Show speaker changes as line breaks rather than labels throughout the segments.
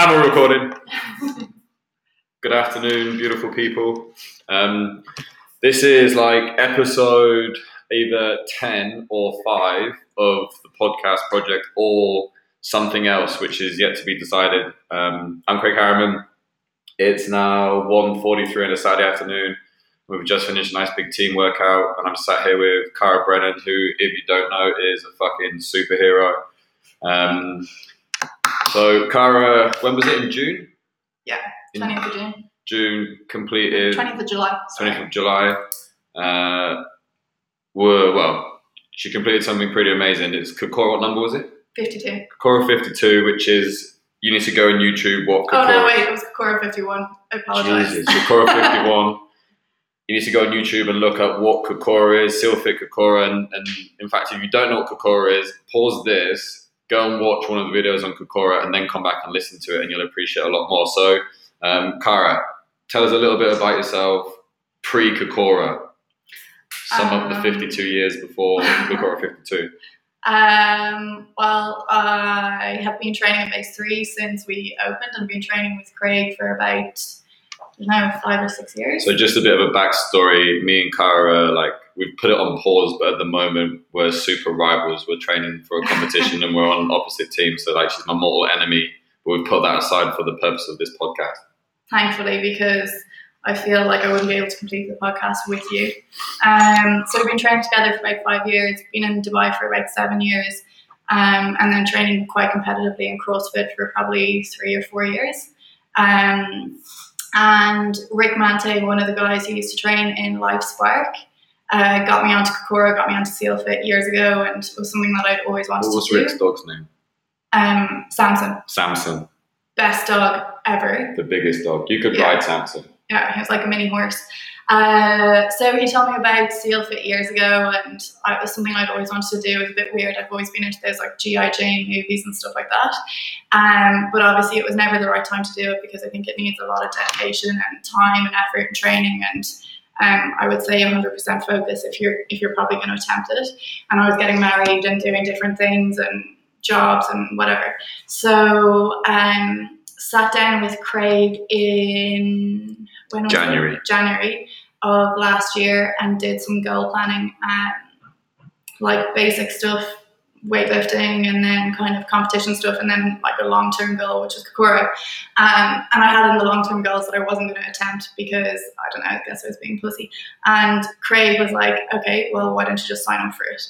And we're recording. Good afternoon, beautiful people. Um, this is like episode either 10 or 5 of the podcast project or something else, which is yet to be decided. Um, I'm Craig Harriman. It's now 1.43 in a Saturday afternoon. We've just finished a nice big team workout, and I'm sat here with Cara Brennan, who, if you don't know, is a fucking superhero. Um, so, Cara, when was it in June?
Yeah,
In
20th of June.
June completed
20th of July. sorry.
20th of July. Uh, were well, she completed something pretty amazing. It's Kokoro. What number was it?
52.
Kokoro 52, which is you need to go on YouTube. What
Oh, no, wait, it was Kokoro 51. I apologise.
Jesus, Kokoro 51. You need to go on YouTube and look up what Kokoro is, SealFit Kokoro, and, and in fact, if you don't know what Kokoro is, pause this, go and watch one of the videos on Kokoro, and then come back and listen to it, and you'll appreciate a lot more. So, um, Cara, tell us a little bit about yourself pre Kokoro. Sum up the
Um,
52 years before Kokoro 52.
Um, well, I have been training at Base 3 since we opened and been training with Craig for about, I five or six years.
So just a bit of a backstory. Me and Cara, like we've put it on pause, but at the moment we're super rivals. We're training for a competition and we're on opposite teams. So like she's my mortal enemy, but we've put that aside for the purpose of this podcast.
thankfully, because I feel like I wouldn't be able to complete the podcast with you. Um, so we've been training together for about five years, been in Dubai for about seven years, um, and then training quite competitively in CrossFit for probably three or four years. Um, and Rick Mante, one of the guys who used to train in Life Spark, uh, got me onto Kokoro, got me onto SealFit years ago, and it was something that I'd always wanted to do.
What was
to do.
Rick's dog's name?
Um, Samson,
Samson,
best dog ever.
the biggest dog. You could
Yeah.
ride Samson.
yeah, he was like a mini horse. Uh, so he told me about Seal Fit years ago, and it was something I'd always wanted to do. It was a bit weird. I've always been into those like GI Jane movies and stuff like that. Um, but obviously, it was never the right time to do it because I think it needs a lot of dedication and time and effort and training and. Um, I would say 100% focus if you're if you're probably going to attempt it. And I was getting married and doing different things and jobs and whatever. So um, sat down with Craig in when was it?
January.
January of last year and did some goal planning and like basic stuff, weightlifting, and then kind of competition stuff, and then like a long term goal, which was Kokoro. Um, and I had in the long term goals that I wasn't going to attempt because I don't know, I guess I was being pussy. And Craig was like, okay, well, why don't you just sign up for it?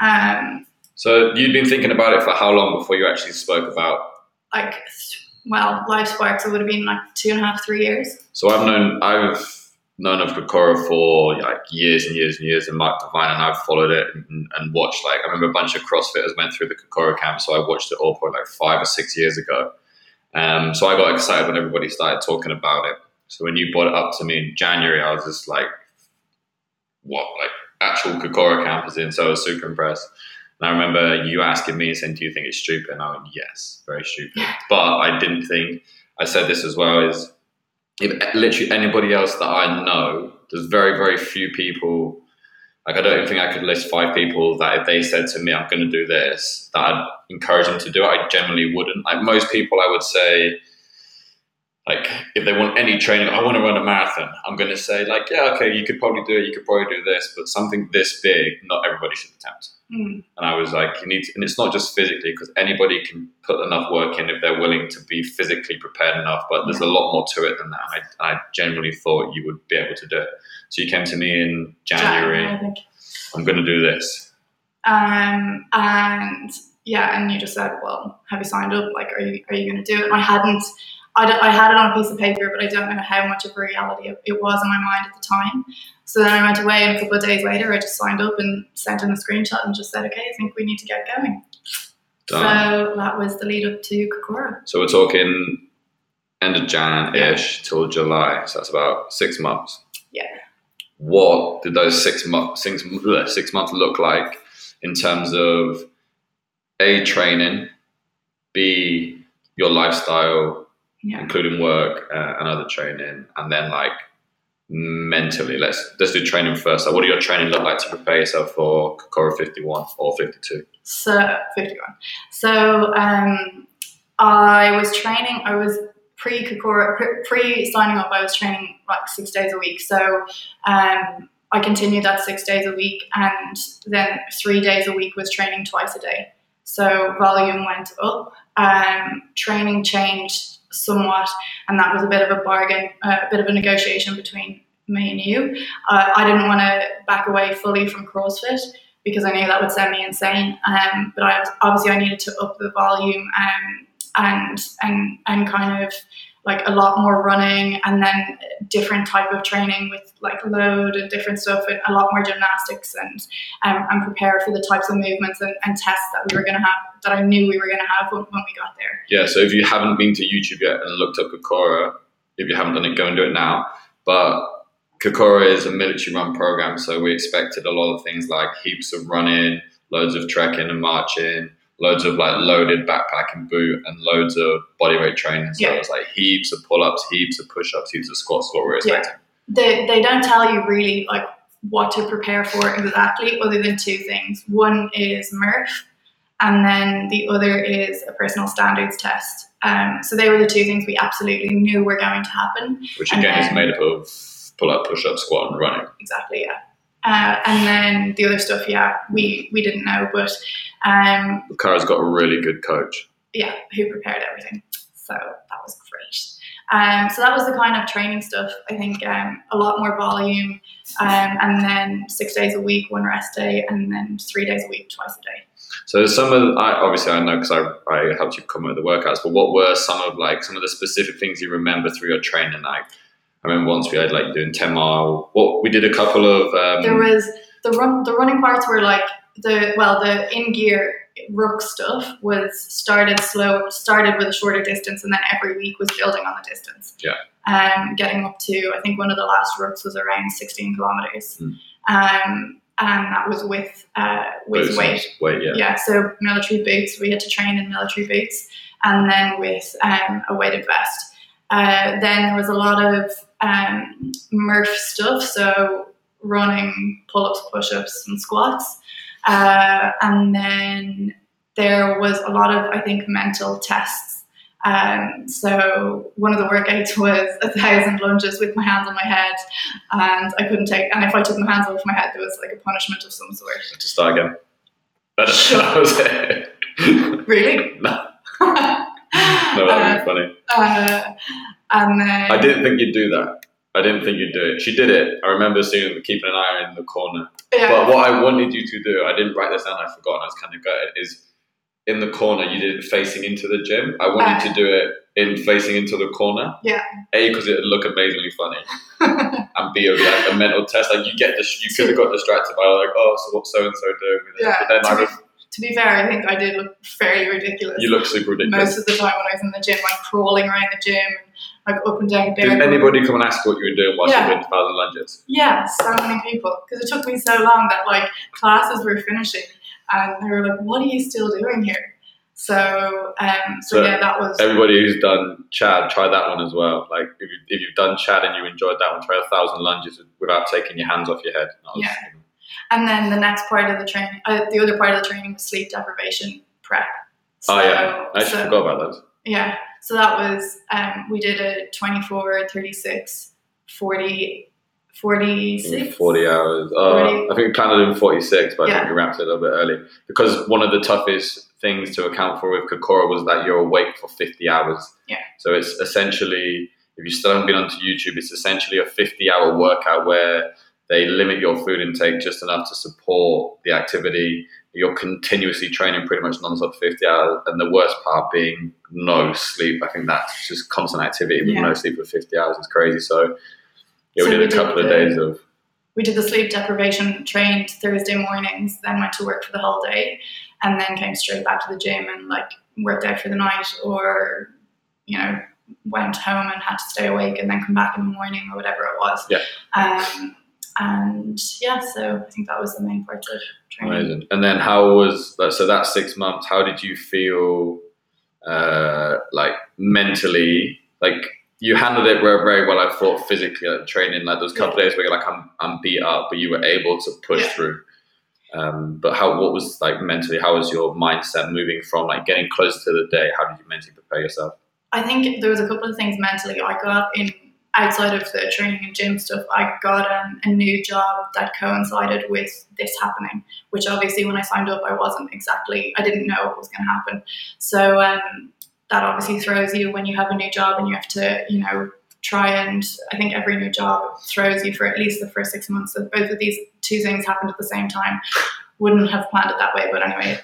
Um,
So you'd been thinking about it for how long before you actually spoke about?
like, well, Life Sparks, it would have been like two and a half, three years.
So I've known I've known of Kokoro for like years and years and years, and Mark Divine, and I've followed it and, and watched. Like I remember a bunch of CrossFitters went through the Kokoro camp, so I watched it all probably like five or six years ago. Um, so I got excited when everybody started talking about it. So when you brought it up to me in January, I was just like, "What? Like actual Kokoro camp is in?" So I was super impressed. And I remember you asking me saying, "Do you think it's stupid?" And I went, "Yes, very stupid." But I didn't think. I said this as well: is if literally anybody else that I know, there's very, very few people. Like I don't even think I could list five people that if they said to me, "I'm going to do this," that I'd encourage them to do it. I generally wouldn't. Like most people, I would say, like if they want any training, I want to run a marathon. I'm going to say, like, yeah, okay, you could probably do it. You could probably do this, but something this big, not everybody should attempt.
Mm.
And I was like, you need, to, and it's not just physically because anybody can put enough work in if they're willing to be physically prepared enough. But there's a lot more to it than that. I, I generally thought you would be able to do it. So you came to me in January. I'm going to do this.
Um, and yeah, and you just said, well, have you signed up? Like, are you are you going to do it? And I hadn't. I, d- I had it on a piece of paper, but I don't know how much of a reality it, was in my mind at the time. So then I went away, and a couple of days later, I just signed up and sent in a screenshot and just said, okay, I think we need to get going.
Done.
So that was the lead up to Kokoro.
So we're talking end of Jan ish till July. So that's about six months.
Yeah.
What did those six months six, six months look like in terms of a training, b your lifestyle,
Yeah.
including work uh, and other training, and then like mentally. Let's let's do training first. So what do your training look like to prepare yourself for Kokoro 51 or 52?
So 51. So um, I was training. I was pre Kokoro, pre signing up. I was training like six days a week. So um, I continued that six days a week, and then three days a week was training twice a day. So volume went up. Um, training changed somewhat, and that was a bit of a bargain, uh, a bit of a negotiation between me and you. Uh, I didn't want to back away fully from CrossFit because I knew that would send me insane. Um, but I obviously I needed to up the volume um, and and and kind of like a lot more running and then different type of training with like load and different stuff and a lot more gymnastics and um, and prepare for the types of movements and, and tests that we were going to have that I knew we were going to have when, when, we got there.
Yeah, so if you haven't been to YouTube yet and looked up Kokoro, if you haven't done it, go and do it now. But Kokoro is a military run program, so we expected a lot of things like heaps of running, loads of trekking and marching, loads of like loaded backpack and boot and loads of bodyweight training. So yeah. it was like heaps of pull ups, heaps of push ups, heaps of squats, what we're expecting. Yeah.
They, they don't tell you really like what to prepare for exactly, other than two things. One is Murph, and then the other is a personal standards test. Um, so they were the two things we absolutely knew were going to happen.
Which again then, is made up of pull up, push up, squat, and running.
Exactly, yeah. Uh, and then the other stuff, yeah, we we didn't know, but um,
Cara's got a really good coach.
Yeah, who prepared everything. So that was great. Um, so that was the kind of training stuff. I think um, a lot more volume, um, and then six days a week, one rest day, and then three days a week, twice a day.
So some of the, I, obviously I know because I, I helped you come up with the workouts, but what were some of like some of the specific things you remember through your training? Like I remember once we had like doing ten mile. What we did a couple of. Um,
there was the run. The running parts were like the well the in gear ruck stuff was started slow started with a shorter distance and then every week was building on the distance
yeah
um getting up to i think one of the last rucks was around 16 kilometers mm. um and that was with uh with Boots weight
weight yeah
yeah so military boots we had to train in military boots and then with um, a weighted vest uh, then there was a lot of um, Murph stuff, so running, pull ups, push ups, and squats. Uh, and then there was a lot of, I think, mental tests. Um, so one of the workouts was a thousand lunges with my hands on my head, and I couldn't take. And if I took my hands off my head, there was like a punishment of some sort.
To start again. That was it.
really?
No. No, that would be uh, funny.
Uh, and then
I didn't think you'd do that. I didn't think you'd do it. She did it. I remember seeing keeping an eye in the corner.
Yeah.
But what I wanted you to do, I didn't write this down. I forgot. I was kind of gutted. Is in the corner, you did it facing into the gym. I wanted uh, to do it in facing into the corner.
Yeah.
A because it would look amazingly funny, and B it would be like a mental test. Like you get this, you could have got distracted by like, oh, so what's so and so doing?
Yeah. But then I was to be fair, I think I did look fairly ridiculous.
You look super ridiculous.
Most of the time when I was in the gym, like crawling around the gym, like up and down.
Did anybody come and ask what you were doing while yeah. you were doing thousand lunges?
Yeah, so many people. Because it took me so long that like classes were finishing, and they were like, "What are you still doing here?" So, um, so, so, yeah, that was
everybody who's done Chad. Try that one as well. Like if, you, if you've done Chad and you enjoyed that one, try a thousand lunges without taking your hands off your head.
yeah. And then the next part of the training, uh, the other part of the training was sleep deprivation prep.
So, oh yeah, I so, forgot about that.
Yeah, so that was um, we did a 24, 36, 40, 46?
40 hours. Uh, 40. I think we planned it in 46, but yeah. I think we wrapped it a little bit early because one of the toughest things to account for with Kokoro was that you're awake for 50 hours.
Yeah.
So it's essentially, if you still haven't been onto YouTube, it's essentially a 50 hour workout where they limit your food intake just enough to support the activity. You're continuously training pretty much non-stop 50 hours, and the worst part being no sleep. I think that's just constant activity with yeah. no sleep for 50 hours is crazy. So, yeah, we so did a couple did the, of days of.
We did the sleep deprivation, trained Thursday mornings, then went to work for the whole day, and then came straight back to the gym and like worked out for the night, or you know went home and had to stay awake and then come back in the morning or whatever it was.
Yeah.
Um, and yeah, so I think that was the main part of training.
Amazing. And then how was so that six months? How did you feel, uh, like mentally? Like you handled it very, very well. I thought physically, like training, like those couple yeah. days where you're like, I'm, I'm beat up, but you were able to push yeah. through. Um, but how? What was like mentally? How was your mindset moving from like getting closer to the day? How did you mentally prepare yourself?
I think there was a couple of things mentally. I got in outside of the training and gym stuff. I got um, a new job that coincided with this happening, which obviously when I signed up, I wasn't exactly. I didn't know what was going to happen. So um, that obviously throws you when you have a new job and you have to, you know, try and I think every new job throws you for at least the first six months. So both of these two things happened at the same time. Wouldn't have planned it that way, but anyway,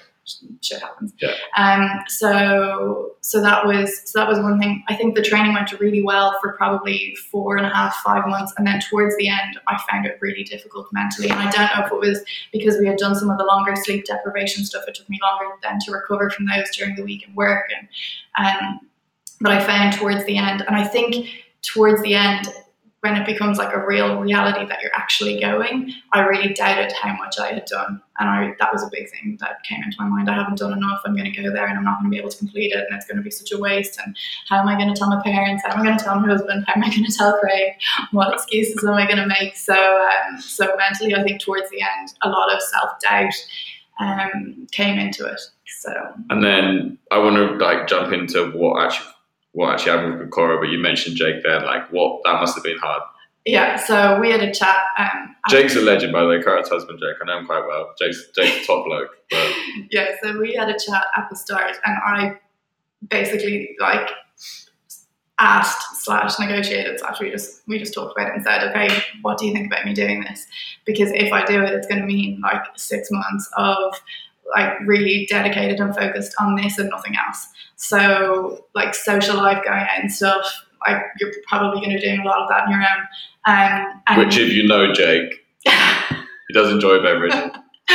shit happens.
Yeah.
Um. So so that was so that was one thing. I think the training went really well for probably four and a half, five months, and then towards the end, I found it really difficult mentally. And I don't know if it was because we had done some of the longer sleep deprivation stuff. It took me longer then to recover from those during the week and work, and um. But I found towards the end, and I think towards the end when it becomes like a real reality that you're actually going, I really doubted how much I had done. And I that was a big thing that came into my mind. I haven't done enough. I'm going to go there and I'm not going to be able to complete it. And it's going to be such a waste. And how am I going to tell my parents? How am I going to tell my husband? How am I going to tell Craig? What excuses am I going to make? So, um, so mentally, I think towards the end, a lot of self doubt um, came into it. So,
And then I want to like jump into what actually what actually happened with Cora, but you mentioned Jake there. Like, what that must have been hard.
yeah, so we had a chat. Um,
Jake's a legend, by the way. Cara's husband, Jake. I know him quite well. Jake's Jake's a top bloke. But
yeah, so we had a chat at the start, and I basically like asked slash negotiated slash we just we just talked about it and said, okay, what do you think about me doing this? Because if I do it, it's going to mean like six months of like really dedicated and focused on this and nothing else. So like social life going out and stuff, like you're probably going to be doing a lot of that on your own. Um, and
which, if you know Jake, he does enjoy beverage.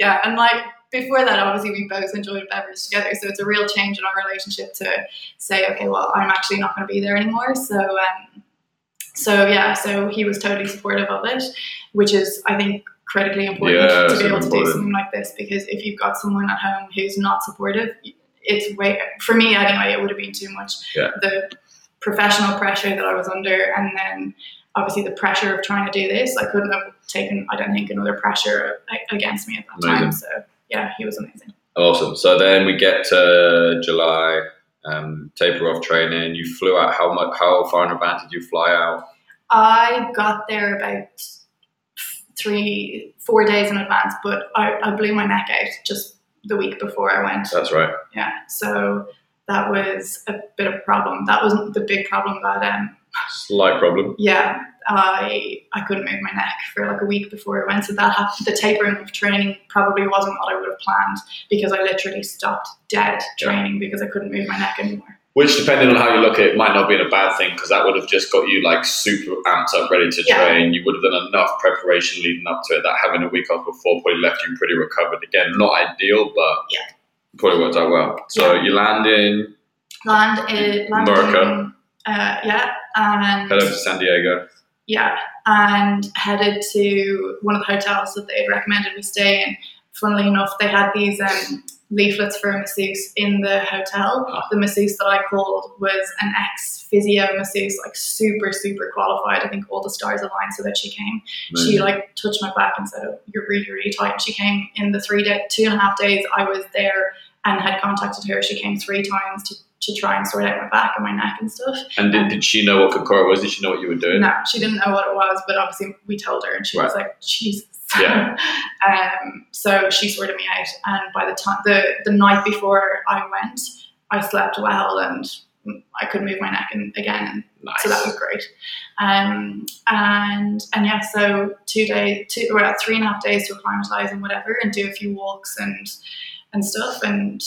yeah, and like before that, obviously we both enjoyed beverage together, so it's a real change in our relationship to say, okay, well, I'm actually not going to be there anymore. So, um, so yeah, so he was totally supportive of it, which is, I think, critically important
Yeah,
to be able to do something like this because if you've got someone at home who's not supportive, it's way for me anyway. It would have been too much.
Yeah.
The professional pressure that I was under, and then obviously the pressure of trying to do this, I couldn't have taken. I don't think another pressure against me at that time. So yeah, he was amazing.
Awesome. So then we get to July, um, taper off training. You flew out. How much? How far in advance did you fly out?
I got there about three, four days in advance, but I, I blew my neck out just the week before I went.
That's right.
Yeah, so that was a bit of a problem. That wasn't the big problem, but um,
Slight problem.
yeah, I I couldn't move my neck for like a week before I went. So that happened. The tapering of training probably wasn't what I would have planned because I literally stopped dead
Yeah.
training because I couldn't move my neck anymore.
Which, depending on how you look at it, might not be a bad thing because that would have just got you like super amped up, ready to
Yeah.
train. You would have done enough preparation leading up to it that having a week off before probably left you pretty recovered. Again, not ideal, but
Yeah.
probably worked out well. So you land in,
Land in land
America.
in, uh, yeah, and
head over to San Diego.
Yeah, and headed to one of the hotels that they had recommended we stay in. Funnily enough, they had these um, leaflets for a masseuse in the hotel.
Ah.
The masseuse that I called was an ex physio masseuse, like super, super qualified. I think all the stars aligned so that she came. She like touched my back and said, oh, "You're really, really tight." And she came in the three day, two and a half days I was there and had contacted her. She came three times to, to try and sort out my back and my neck and stuff.
And did, did she know what Kokoro was? Did she know what you were doing?
No, she didn't know what it was, but obviously we told her, and she was like, "Jesus."
Yeah.
um. So she sorted me out, and by the time the the night before I went, I slept well, and I could move my neck and again,
Nice.
so that was great. Um. And and yeah, so two days, two or three and a half days to acclimatise and whatever, and do a few walks and and stuff, and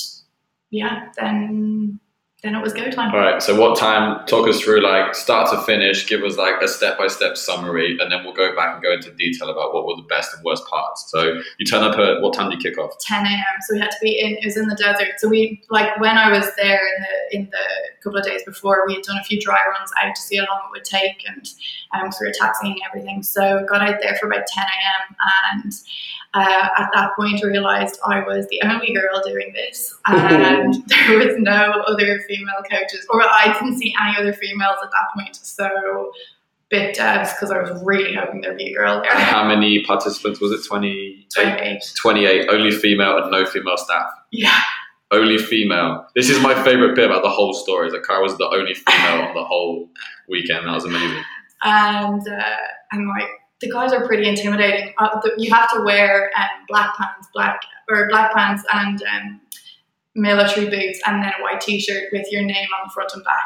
yeah, then then it was go time.
All right. So, what time? Talk us through like start to finish. Give us like a step by step summary, and then we'll go back and go into detail about what were the best and worst parts. So, you turn up at what time do you kick off?
10 a.m. So we had to be in. It was in the desert. So we like when I was there in the in the couple of days before, we had done a few dry runs out to see how long it would take, and um, so we were taxiing and everything. So got out there for about 10 a.m. and uh, at that point realized I was the only girl doing this, and there was no other female coaches, or I didn't see any other females at that point. So bit devs because I was really hoping there'd be a girl
And
there.
how many participants was it? 28?
28.
28. Only female and no female staff.
Yeah.
Only female. This is my favorite bit about the whole story. Is that Cara was the only female on the whole weekend. That was amazing.
and uh, and like the guys are pretty intimidating. Uh, the, you have to wear um, black pants, black or black pants and um, military boots, and then a white t-shirt with your name on the front and back.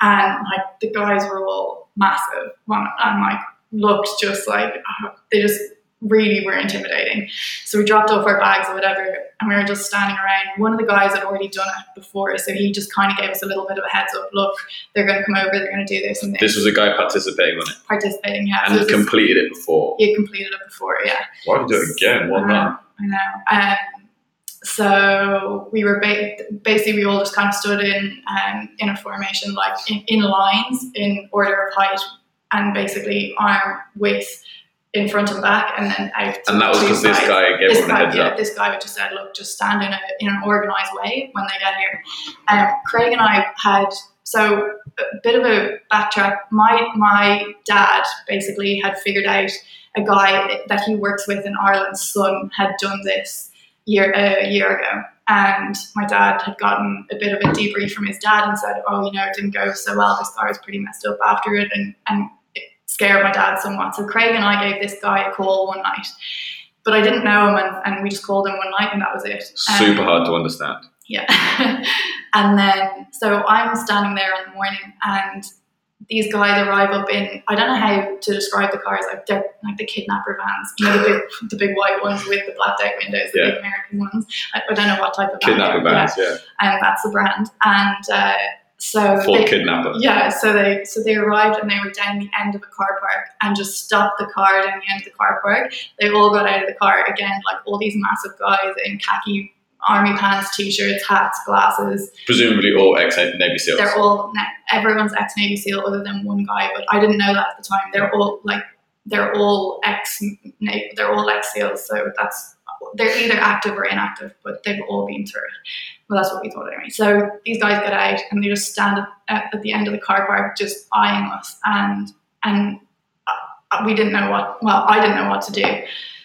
And like the guys were all massive, one- and like looked just like uh, they just really were intimidating. So we dropped off our bags or whatever, and we were just standing around. One of the guys had already done it before, so he just kind of gave us a little bit of a heads up. Look, they're going to come over, they're going to do this and this.
This was a guy participating on it
participating, yeah.
and
so
had
this is-
completed it before.
you completed it before, yeah.
Why did you do it again? Well
I
done.
I know. Um, so we were ba- basically we all just kind of stood in um, in a formation, like in, in lines in order of height, and basically arm width in front and back, and then out. to
And that was because this guy gave
This guy,
heads
yeah,
up.
this guy just said, "Look, just stand in a in an organised way when they get here." Um, Craig and I had so a bit of a backtrack. My my dad basically had figured out a guy that he works with in Ireland's son had done this year a year ago. And my dad had gotten a bit of a debrief from his dad and said, "Oh, you know, it didn't go so well. This guy was pretty messed up after it, and and it scared my dad somewhat." So Craig and I gave this guy a call one night, but I didn't know him, and, and we just called him one night, and that was it. Um,
Super hard to understand.
yeah. and then, so I'm standing there in the morning, and these guys arrive up in, I don't know how to describe the cars, like they're like the kidnapper vans, you know, the big, the big white ones with the blacked out windows, the
Yeah.
big American ones. I, I don't know what type of
Kidnapper
they're-
yeah.
And that's the brand. And uh, so
Ford
they-
Kidnapper.
yeah, so they so they arrived and they were down the end of a car park and just stopped the car down the end of the car park. They all got out of the car again, like all these massive guys in khaki army pants, t-shirts, hats, glasses.
Presumably all ex Navy SEALs.
They're all everyone's ex Navy SEAL other than one guy, but I didn't know that at the time. They're all like they're all ex they're all ex SEAls, so that's they're either active or inactive, but they've all been through it. Well, that's what we thought anyway. So these guys get out and they just stand at, at the end of the car park, just eyeing us, and and uh, we didn't know what. Well, I didn't know what to do.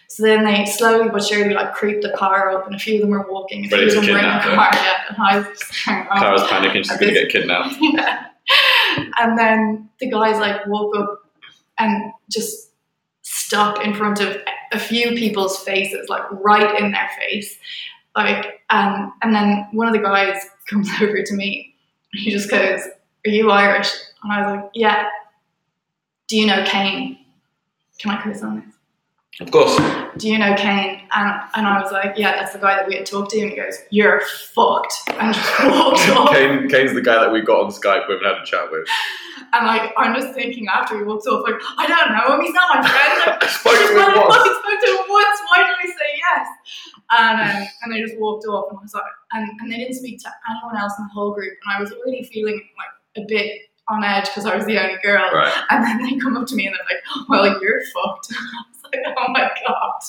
So then they slowly but surely like creep the car up, and a few of them are walking, a few of them were in the car. Yeah, and I was just going, oh,
panicking, she's going to get kidnapped.
yeah. And then the guys like woke up and just stop in front of a few people's faces, like right in their face. Like, um, and then one of the guys comes over to me. He just goes, "Are you Irish?" And I was like, "Yeah." Do you know Kane? Can I curse on this?
Of course.
do you know Kane? And, and I was like, yeah, that's the guy that we had talked to. And he goes, you're fucked. And just walked off.
Kane, Kane's the guy that we got on Skype with and had a chat with.
And like, I'm just thinking after he walks off, like, I don't know him. He's not my friend. Like,
I spoke to him once.
I spoke to him once. Why did I say yes? And um, and they just walked off, and I was like, and, and they didn't speak to anyone else in the whole group. And I was already feeling like a bit on edge because I was the only girl.
Right.
And then they come up to me and they're like, well, you're fucked. Like, oh my God.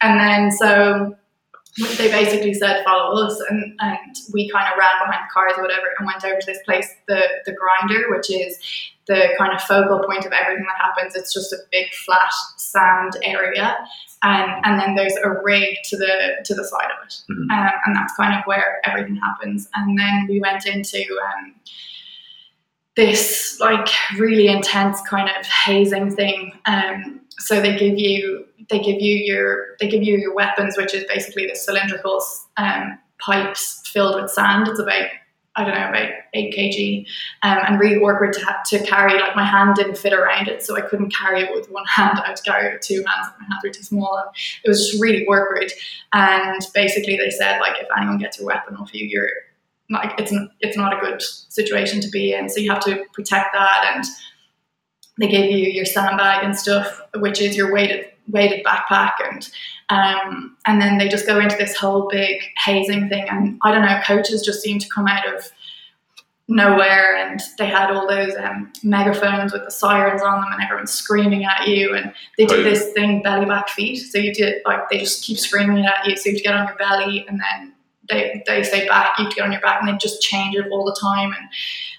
And then so they basically said, follow us. And, and we kind of ran behind the cars or whatever and went over to this place, the, the grinder, which is the kind of focal point of everything that happens. It's just a big flat sand area. And, and then there's a rig to the to the side of it,
Mhm.
um, and that's kind of where everything happens. And then we went into um, this like really intense kind of hazing thing. Um, so they give you they give you your they give you your weapons, which is basically the cylindrical um, pipes filled with sand. It's about I don't know about eight kg, um, and really awkward to to carry. Like my hand didn't fit around it, so I couldn't carry it with one hand. I had to carry it with two hands. And my hands were too small, and it was just really awkward. And basically, they said like if anyone gets your weapon off you, you're like it's it's not a good situation to be in. So you have to protect that. And they gave you your sandbag and stuff, which is your weighted weighted backpack, and um, and then they just go into this whole big hazing thing. And I don't know, coaches just seem to come out of nowhere and they had all those um, megaphones with the sirens on them and everyone's screaming at you and they do
Oh, yeah.
this thing belly back feet so you do like they just keep screaming at you so you get on your belly and then they, they say back, you have to get on your back, and they just change it all the time, and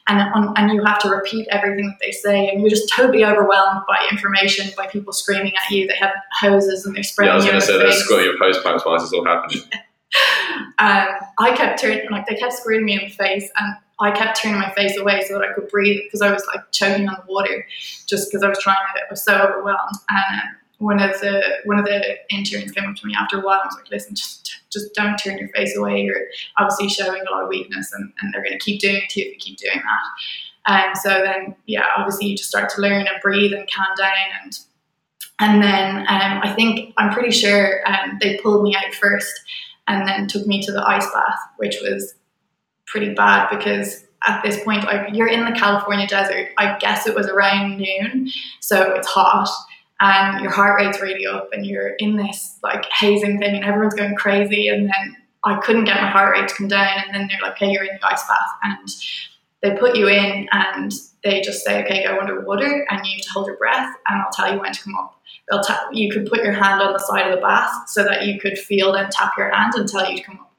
and on, and you have to repeat everything that they say, and you're just totally overwhelmed by information, by people screaming at you. They have hoses and they're spraying
Yeah, I was going to say they're
face.
squatting your post packs whilst it's all happening.
um, I kept turning, like they kept screwing me in the face, and I kept turning my face away so that I could breathe because I was like choking on the water, just because I was trying to. I was so overwhelmed. And um, one of the one of the interns came up to me after a while and was like, "Listen, just just don't turn your face away. You're obviously showing a lot of weakness, and, and they're going to keep doing it to you if you keep doing that." And so then, yeah, obviously you just start to learn and breathe and calm down and. And then um, I think I'm pretty sure um, they pulled me out first, and then took me to the ice bath, which was pretty bad because at this point I, you're in the California desert. I guess it was around noon, so it's hot and your heart rate's really up and you're in this like hazing thing and everyone's going crazy and then I couldn't get my heart rate to come down and then they're like, okay, you're in the ice bath and they put you in and they just say, okay, go underwater and you have to hold your breath and I'll tell you when to come up. They'll tap, you could put your hand on the side of the bath so that you could feel them tap your hand and tell you to come up.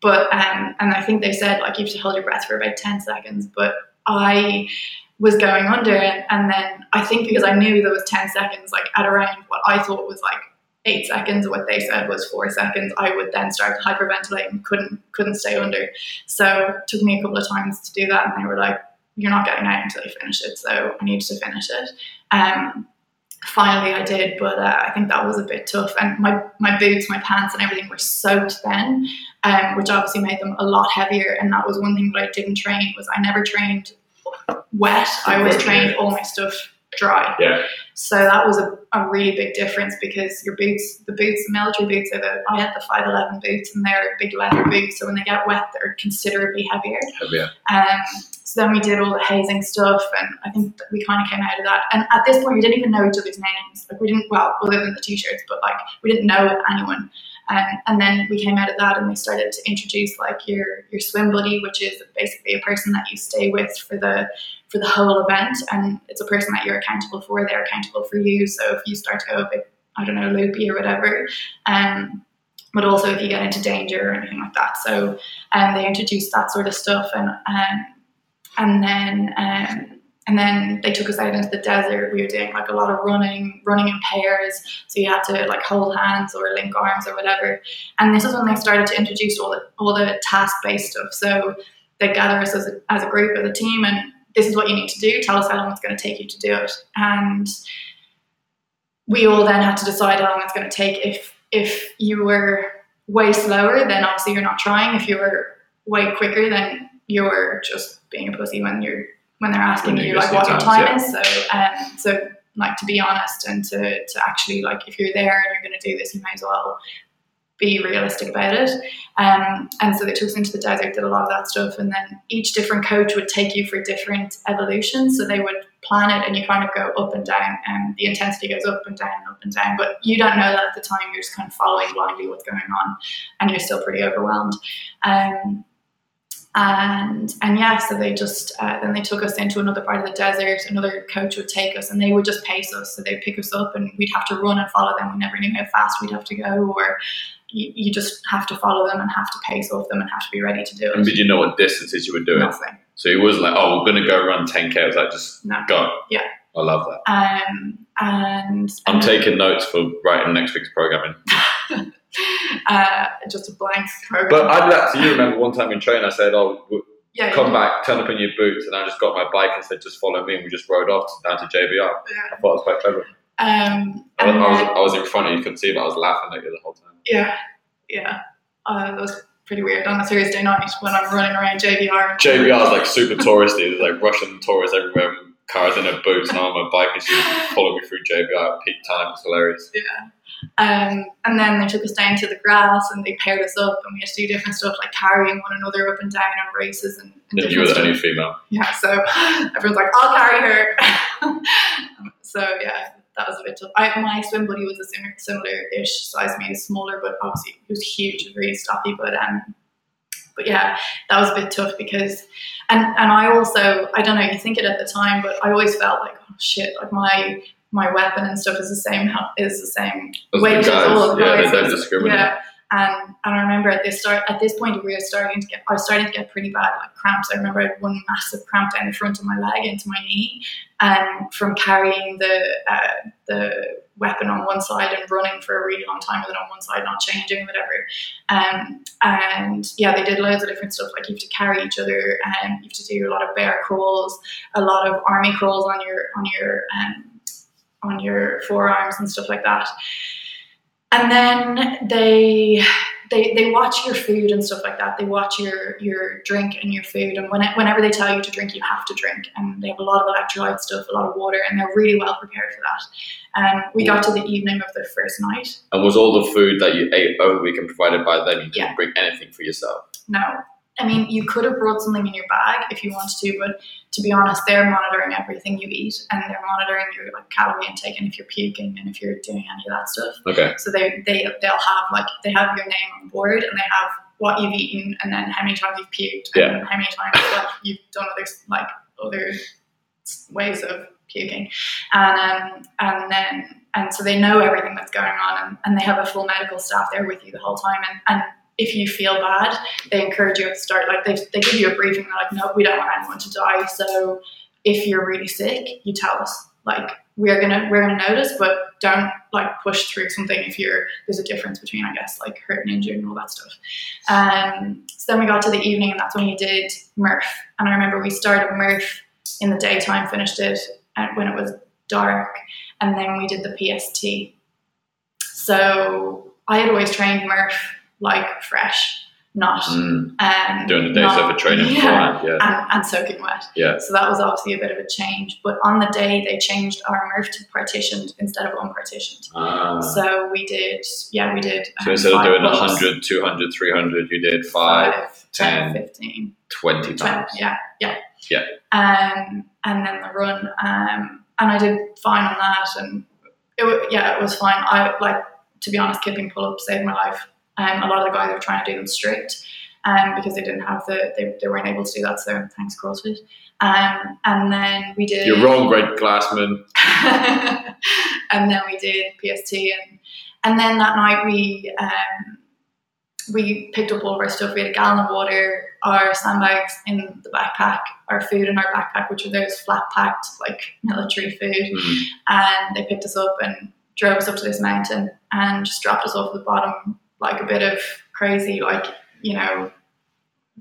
But um, and I think they said like you have to hold your breath for about ten seconds. But I was going under, and, and then I think because I knew there was ten seconds, like at around what I thought was like eight seconds, or what they said was four seconds, I would then start and couldn't couldn't stay under. So it took me a couple of times to do that, and they were like, "You're not getting out until you finish it." So I needed to finish it. Um, finally I did, but uh, I think that was a bit tough. And my, my boots, my pants, and everything were soaked then, um, which obviously made them a lot heavier. And that was one thing that I didn't train was I never trained wet. I always trained all my stuff dry.
Yeah.
So that was a, a really big difference because your boots, the boots, the military boots are the I had the five eleven boots and they're big leather boots. So when they get wet, they're considerably heavier.
Yeah.
Um, so then we did all the hazing stuff, and I think that we kind of came out of that. And at this point, we didn't even know each other's names. Like we didn't, well, other than the t-shirts, but like we didn't know anyone. And then we came out of that, and they started to introduce like your your swim buddy, which is basically a person that you stay with for the for the whole event, and it's a person that you're accountable for. They're accountable for you. So if you start to go a bit, I don't know, loopy or whatever, um, but also if you get into danger or anything like that. So um, they introduced that sort of stuff, and um, and then um, and then they took us out into the desert. We were doing like a lot of running, running in pairs. So you had to like hold hands or link arms or whatever. And this is when they started to introduce all the all the task based stuff. So they gather us as a, as a group, as a team, and this is what you need to do. Tell us how long it's going to take you to do it. And we all then had to decide how long it's going to take. If if you were way slower, then obviously you're not trying. If you were way quicker, then you're just being a pussy when you're when they're asking
you
like what your
time,
time is. So um, so like to be honest and to to actually like if you're there and you're going to do this, you might as well be realistic about it. Um, and so they took us into the desert, did a lot of that stuff, and then each different coach would take you for different evolutions. So they would plan it, and you kind of go up and down, and the intensity goes up and down, up and down. But you don't know that at the time. You're just kind of following blindly what's going on, and you're still pretty overwhelmed. Um, and and yeah, so they just uh, then they took us into another part of the desert. Another coach would take us, and they would just pace us. So they'd pick us up, and we'd have to run and follow them. We never knew how fast we'd have to go, or you, you just have to follow them and have to pace off them and have to be ready to do it And
did you know what distances you were doing?
Nothing.
So it was like, oh, we're going to go run 10K. I was like, just
No.
go.
Yeah.
I love that.
Um, and
I'm taking notes for writing next week's programming.
uh, just a blank program.
But I'd like to you remember one time in train, I said, oh, w-
yeah,
come back, turn up in your boots. And I just got my bike and said, just follow me. And we just rode off down to JBR.
Yeah.
I thought it was quite clever.
Um,
I was,
and
I, was, I was in front of you, you couldn't see, but I was laughing at you the whole time.
yeah, yeah. Uh, that was pretty weird on a Thursday night when I'm running around JBR.
JBR is like super touristy. There's like Russian tourists everywhere, cars in their boots, and I'm on my bike, and she followed me through JBR at peak time. It's hilarious. Yeah.
Um, and then they took us down to the grass and they paired us up and we had to do different stuff like carrying one another up and down on races and, and
And you were the
stuff.
only female.
Yeah, so everyone's like, I'll carry her. so yeah, that was a bit tough. I, my swim buddy was a similar, similar-ish size, maybe smaller, but obviously he was huge, and really stocky. But um, but yeah, that was a bit tough because, and and I also, I don't know, you think it at the time, but I always felt like, oh shit, like my my weapon and stuff is the same is the same weight as all of
yeah, they don't discriminate.
Yeah, And and I remember at this start at this point we were starting to get I was starting to get pretty bad like cramps. I remember I had one massive cramp down the front of my leg into my knee, and from carrying the uh, the weapon on one side and running for a really long time with it on one side, not changing, whatever. Um, and yeah, they did loads of different stuff. Like you have to carry each other, and you have to do a lot of bear crawls, a lot of army crawls on your on your um, on your forearms and stuff like that. And then they they, they watch your food and stuff like that. They watch your your drink and your food, and when whenever they tell you to drink, you have to drink. And they have a lot of electrolyte stuff, a lot of water, and they're really well prepared for that. Um, we got to the evening of the first night.
And was all the food that you ate over the weekend provided by them? You didn't
Yeah.
bring anything for yourself.
No, I mean you could have brought something in your bag if you wanted to, but to be honest, they're monitoring everything you eat, and they're monitoring your like calorie intake, and if you're puking, and if you're doing any of that stuff.
Okay.
So they they they'll have like they have your name on board and they have what you've eaten and then how many times you've puked and how many times like you've done other like other ways of puking and um, and then and so they know everything that's going on and, and they have a full medical staff there with you the whole time and, and if you feel bad they encourage you at the start like they, they give you a briefing they're like no we don't want anyone to die so if you're really sick you tell us like we're gonna we're gonna notice but don't like push through something if you're there's a difference between I guess like hurt and injured and all that stuff. Um, so then we got to the evening and that's when we did Murph and I remember we started Murph in the daytime, finished it when it was dark, and then we did the PST. So I had always trained Murph like fresh, not
Mm.
um,
Doing the days
not-
over training
yeah,
beforehand. Yeah.
and, and soaking wet.
Yeah.
So that was obviously a bit of a change. But on the day, they changed our Murph to partitioned instead of unpartitioned.
Ah.
So we did, yeah, we did.
So
um,
instead of doing
pull-ups,
100, 200, 300, you did 5, 10,
15,
20
20,
times.
yeah, yeah.
Yeah.
Um, and then the run, um, and I did fine on that, and it, yeah, it was fine. I like to be honest, kipping pull-ups saved my life. Um, a lot of the guys were trying to do them strict, um, because they didn't have the, they, they weren't able to do that. So thanks CrossFit. Um, and then we did.
You're wrong, Greg Glassman.
and then we did PST, and and then that night we um, we picked up all of our stuff. We had a gallon of water, our sandbags in the backpack, our food in our backpack, which were those flat packed like military food.
Mm.
And they picked us up and drove us up to this mountain and just dropped us off at the bottom, like a bit of crazy, like you know,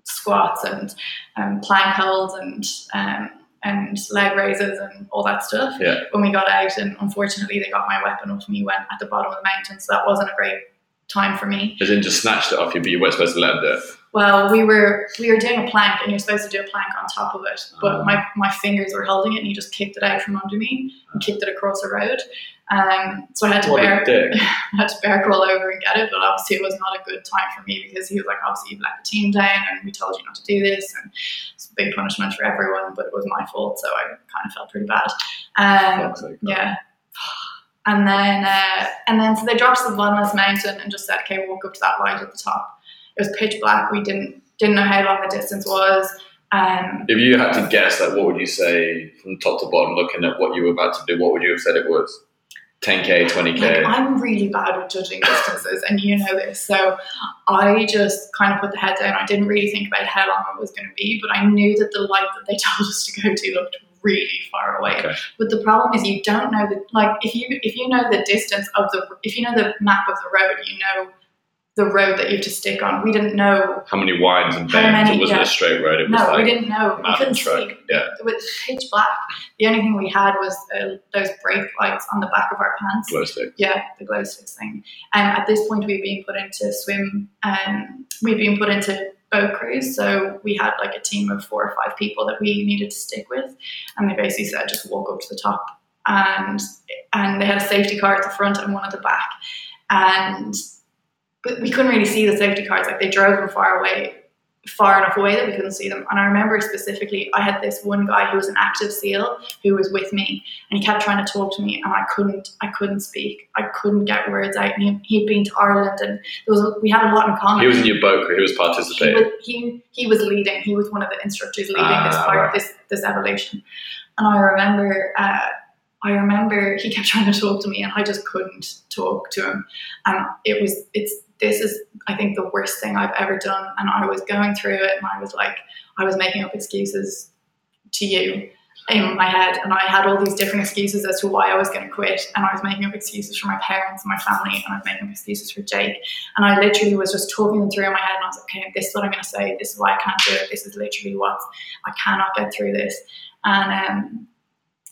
squats and um, plank holds and um, and leg raises and all that stuff.
Yeah.
When we got out, and unfortunately they got my weapon off me when at the bottom of the mountain, so that wasn't a great time for me.
As in just snatched it off you, but you weren't supposed to let do it.
Well, we were we were doing a plank, and you're supposed to do a plank on top of it, but
Ah.
my, my fingers were holding it, and he just kicked it out from under me and kicked it across the road. Um, so I had to
What
bear. I had to bear crawl over and get it, but obviously it was not a good time for me because he was like, obviously you've let the team down, and we told you not to do this, and it's a big punishment for everyone, but it was my fault, so I kind of felt pretty bad. Um, yeah. And then, uh, and then, so they dropped to the bottom of this mountain and just said, "Okay, walk up to that light at the top." It was pitch black. We didn't didn't know how long the distance was. Um,
If you had to guess, like, what would you say from top to bottom, looking at what you were about to do? What would you have said it was? 10k, 20k.
like, I'm really bad with judging distances, and you know this. So I just kind of put the head down. I didn't really think about how long it was going to be, but I knew that the light that they told us to go to looked really far away.
Okay.
But the problem is you don't know the like if you if you know the distance of the if you know the map of the road, you know the road that you have to stick on. We didn't know.
How many winds and bends? it wasn't
yeah.
a straight road. It was
No,
like
we didn't know. We couldn't
truck.
see.
Yeah.
It was pitch black. The only thing we had was uh, those brake lights on the back of our pants.
glow stick.
Yeah, the glow sticks thing. Um, at this point, we've been put into swim. Um, we've been put into boat crews. So we had like a team of four or five people that we needed to stick with, and they basically said just walk up to the top, and and they had a safety car at the front and one at the back, and but we couldn't really see the safety cars. Like they drove them far away, far enough away that we couldn't see them. And I remember specifically, I had this one guy who was an active SEAL who was with me, and he kept trying to talk to me, and I couldn't. I couldn't speak. I couldn't get words out. And he, he'd been to Ireland, and there was we had a lot in common.
He was in your boat crew. He was
He
participating.
was, he, he was leading. He was one of the instructors leading this
Ah,
part,
right.
this this evolution. And I remember, uh, I remember he kept trying to talk to me, and I just couldn't talk to him. And it was it's this is, I think, the worst thing I've ever done. And I was going through it and I was like, I was making up excuses to you in my head. And I had all these different excuses as to why I was going to quit. And I was making up excuses for my parents and my family. And I was making up excuses for Jake. And I literally was just talking them through in my head. And I was like okay this is what I'm going to say. This is why I can't do it. This is literally what I cannot get through this. And um,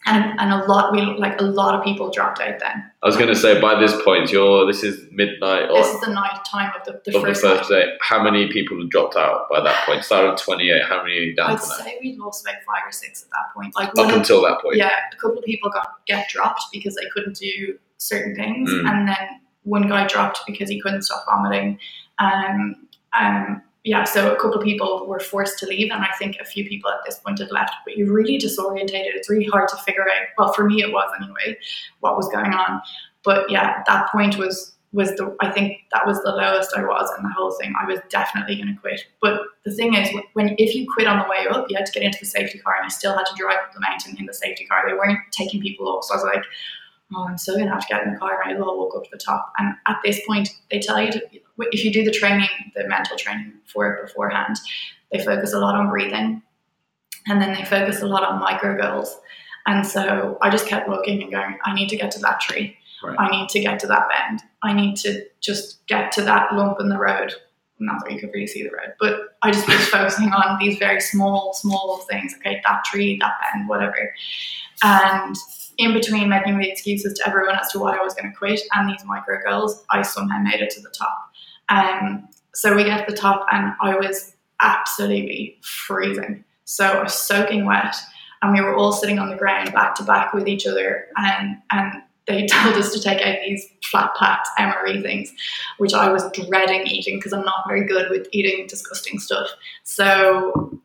and and a lot we like a lot of people dropped out then.
I was going to say by this point, you're this is midnight or
This is the night time of the, the
of the
first,
first day. How many people had dropped out by that point? Started at 28. How many are you down
I'd
to now?
say we lost about five or six at that point. Like
Up until that point.
yeah, a couple of people got get dropped because they couldn't do certain things,
Mm.
and then one guy dropped because he couldn't stop vomiting. Um, um, yeah, so a couple of people were forced to leave, and I think a few people at this point had left. But you're really disorientated. It's really hard to figure out. Well, for me, it was anyway, what was going on. But yeah, that point was was the I think that was the lowest I was in the whole thing. I was definitely going to quit. But the thing is, when if you quit on the way up, you had to get into the safety car, and I still had to drive up the mountain in the safety car. They weren't taking people off, so I was like, "Oh, I'm still going to have to get in the car." And I will walk up to the top. And at this point, they tell you to, if you do the training, the mental training for it beforehand, they focus a lot on breathing, and then they focus a lot on micro goals. And so I just kept looking and going, I need to get to that tree.
Right.
I need to get to that bend. I need to just get to that lump in the road. Not that you could really see the road, but I just was focusing on these very small, small things. Okay, that tree, that bend, whatever. And in between making the excuses to everyone as to why I was going to quit and these micro goals, I somehow made it to the top. Um, so we get to the top, and I was absolutely freezing. So I was soaking wet, and we were all sitting on the ground back to back with each other, and and they told us to take out these flat packed MRE things, which I was dreading eating because I'm not very good with eating disgusting stuff. So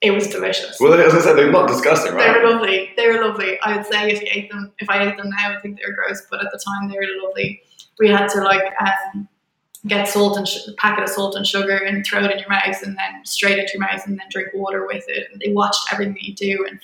it was delicious.
Well, as I said, they're not disgusting, right?
They were lovely. They were lovely. I would say if you ate them, if I ate them now, I think they were gross, but at the time they were lovely. We had to like um, get salt and sh- packet of salt and sugar and throw it in your mouth, and then straight into your mouth, and then drink water with it. And they watched everything you do, and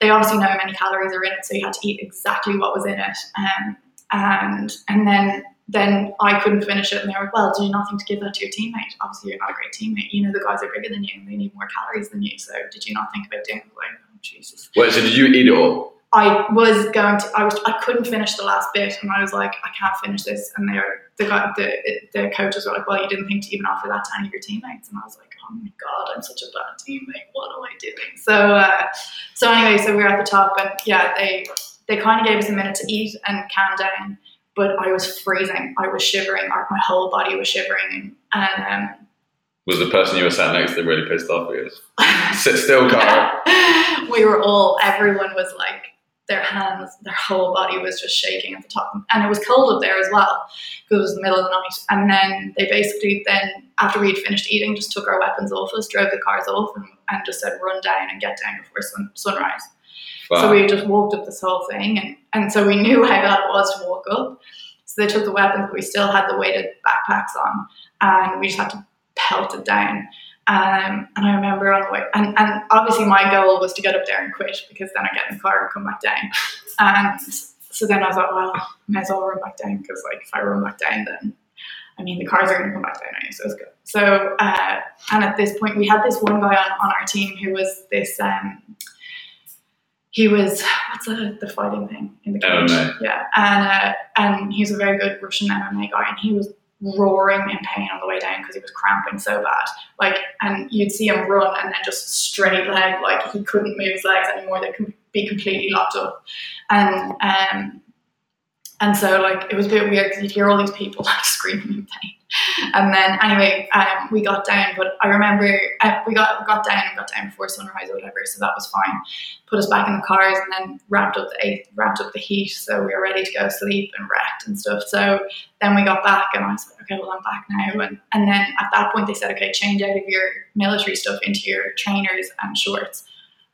they obviously know how many calories are in it, so you had to eat exactly what was in it. Um, and and then then I couldn't finish it, and they were like, "Well, do you not to give that to your teammate? Obviously, you're not a great teammate. You know the guys are bigger than you, and they need more calories than you. So did you not think about doing it?" Like, oh Jesus.
Wait, so did you eat it all?
I was going to. I was. I couldn't finish the last bit, and I was like, I can't finish this. And they were the guy, the the coaches were like, Well, you didn't think to even offer that to any of your teammates, and I was like, Oh my god, I'm such a bad teammate. What am I doing? So, uh, so anyway, so we were at the top, and yeah, they they kind of gave us a minute to eat and calm down, but I was freezing. I was shivering. Our, my whole body was shivering, and. Um,
Was the person you were sat next to really pissed off because sit still, Cara?
we were all, everyone was like, their hands, their whole body was just shaking at the top. And it was cold up there as well because it was the middle of the night. And then they basically, then after we'd finished eating, just took our weapons off us, drove the cars off, and, and just said, run down and get down before sun, sunrise. So we just walked up this whole thing, and, and so we knew how bad it was to walk up. So they took the weapons, but we still had the weighted backpacks on, and we just had to pelt it down. Um, and I remember on the way, and, and obviously my goal was to get up there and quit because then I get in the car and come back down. And so then I was like, well, I might as well run back down because like if I run back down, then I mean the cars are going to come back down anyway, so it's good. So uh, and at this point, we had this one guy on, on our team who was this. Um, he was what's the, the fighting thing in the cage?
MMA.
Yeah, and uh, and he's a very good Russian MMA guy, and he was roaring in pain on the way down because he was cramping so bad. Like, and you'd see him run and then just straight leg, like he couldn't move his legs anymore. They could be completely locked up, and um, and so like it was a bit weird because you'd hear all these people like screaming in pain. And then anyway, um, we got down, but I remember uh, we got got down and got down before sunrise or whatever, so that was fine. Put us back in the cars and then wrapped up the wrapped up the heat, so we were ready to go sleep and wrecked and stuff. So then we got back and I was like, okay, well I'm back now. And and then at that point they said, okay, change out of your military stuff into your trainers and shorts.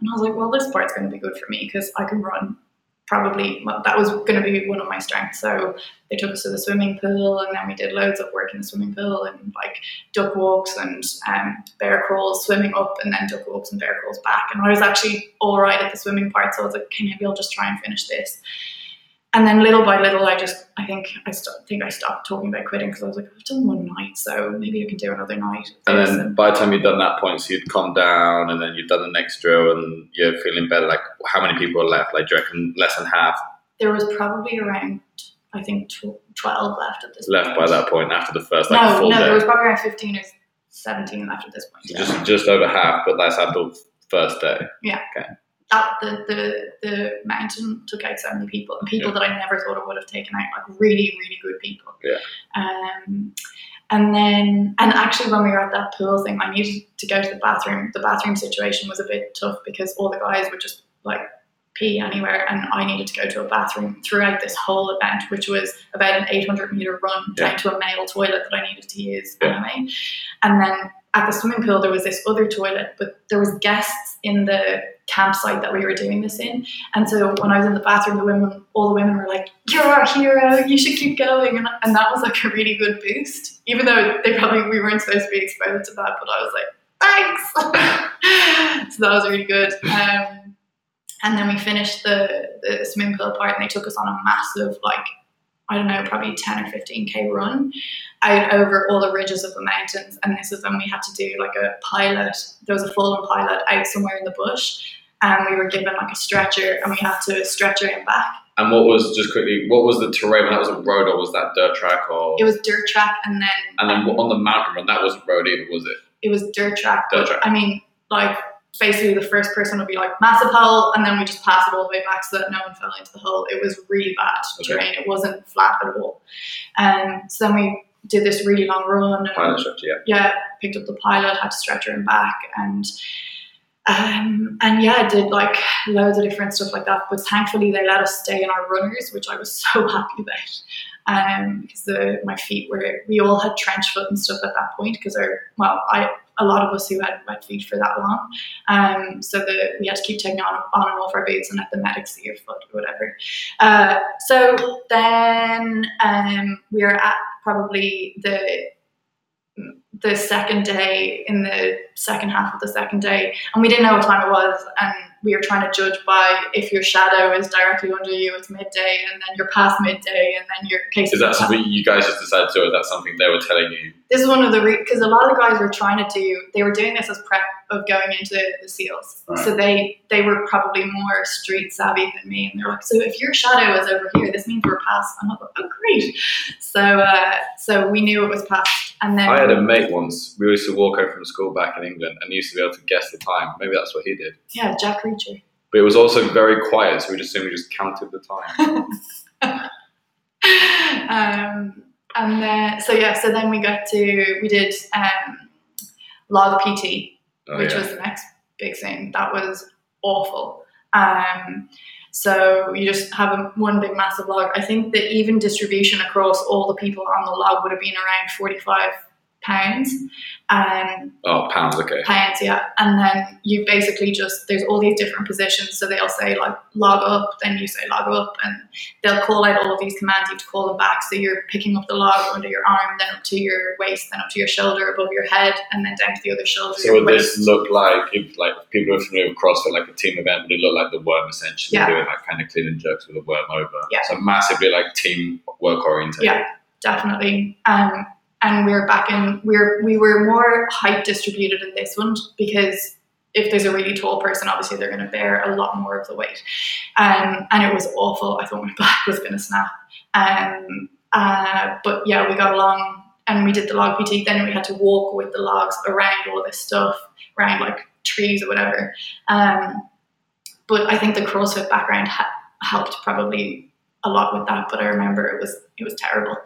And I was like, well, this part's going to be good for me because I can run. Probably that was going to be one of my strengths. So they took us to the swimming pool, and then we did loads of work in the swimming pool and like duck walks and um, bear crawls, swimming up, and then duck walks and bear crawls back. And I was actually all right at the swimming part, so I was like, okay, maybe I'll just try and finish this. and then little by little, I just I think I st- think I stopped talking about quitting because I was like, I've done one night, so maybe I can do another night.
And
this."
then by the time you'd done that point, so you'd calm down, and then you'd done the next drill, and you're feeling better. Like, how many people are left? Like, do you reckon less than half
there was probably around I think tw- twelve left at this
left by that point after the first like
no,
full
no,
day?
there was probably around fifteen or seventeen left at this point.
So just just over half, but that's after the first day. Yeah. Okay.
That the, the the mountain took out so many people and people that I never thought it would have taken out, like really, really good people.
Yeah.
Um and then and actually when we were at that pool thing, I needed to go to the bathroom. The bathroom situation was a bit tough because all the guys were just like pee anywhere and I needed to go to a bathroom throughout this whole event, which was about an 800 meter run
Yeah.
down to a male toilet that I needed to use
Yeah.
anyway. And then at the swimming pool, there was this other toilet, but there was guests in the campsite that we were doing this in. And so when I was in the bathroom, the women, all the women were like, "You're our hero. You should keep going." And, and that was like a really good boost, even though they probably we weren't supposed to be exposed to that. But I was like, "Thanks." so that was really good. Um, and then we finished the the swimming pool part, and they took us on a massive like. I don't know, probably 10 or 15k run out over all the ridges of the mountains. And this is when we had to do like a pilot. There was a fallen pilot out somewhere in the bush. And we were given like a stretcher and we had to stretcher him back.
And what was just quickly? What was the terrain? That was a road, or was that dirt track, or
It was dirt track and then
and then
um,
on the mountain run, that wasn't road either, was it?
it was dirt track.
Dirt track.
I mean, like basically the first person would be like massive hole and then we just pass it all the way back so that no one fell into the hole. It was really bad
Okay.
terrain. It wasn't flat at all. Um, so then we did this really long run. and-
Pilot structure, yeah.
yeah, picked up the pilot, had to stretcher him back, and um, and yeah, did like loads of different stuff like that. But thankfully, they let us stay in our runners, which I was so happy about. Um, because the my feet were we all had trench foot and stuff at that point because our well I a lot of us who had wet feet for that long, um, so that we had to keep taking on on and off our boots and let the medics see your foot or whatever. Uh, so then um, we were at probably the the second day in the second half of the second day and we didn't know what time it was and we were trying to judge by if your shadow is directly under you it's midday and then you're past midday and then your case
Is that something you guys just decided to? Or is that something they were telling you?
this is one of the because a lot of the guys were trying to do they were doing this as prep of going into the seals
Right.
so they they were probably more street savvy than me and they're like so if your shadow is over here this means we're past I'm like oh great so uh, so we knew it was past and then
I had a mate once. We used to walk home from school back in England, and he used to be able to guess the time. Maybe that's what he did.
yeah Jack Reacher
But it was also very quiet, so we just assumed we just counted the time.
um, and then so yeah, so then we got to we did um, log PT,
Oh,
which
yeah.
was the next big thing. That was awful. Um, so you just have a, one big massive log. I think that even distribution across all the people on the log would have been around forty five pounds. Um,
oh, pounds. Okay.
pounds, yeah. And then you basically just there's all these different positions. So they'll say like log up, then you say log up, and they'll call out all of these commands. You have to call them back. So you're picking up the log under your arm, then up to your waist, then up to your shoulder, above your head, and then down to the other shoulder.
So would this look like if like people are familiar with CrossFit, like a team event, would it look like the worm essentially
Yeah.
doing like kind of clean and jerks with a worm over?
Yeah.
So massively like team work oriented.
Yeah. definitely. Um, and we're back in we're we were more height distributed in this one because if there's a really tall person, obviously they're going to bear a lot more of the weight. Um, and it was awful. I thought my back was going to snap. Um, uh, but yeah, we got along and we did the log PT. Then we had to walk with the logs around all this stuff, around like trees or whatever. Um, but I think the CrossFit background ha- helped probably a lot with that. But I remember it was it was terrible.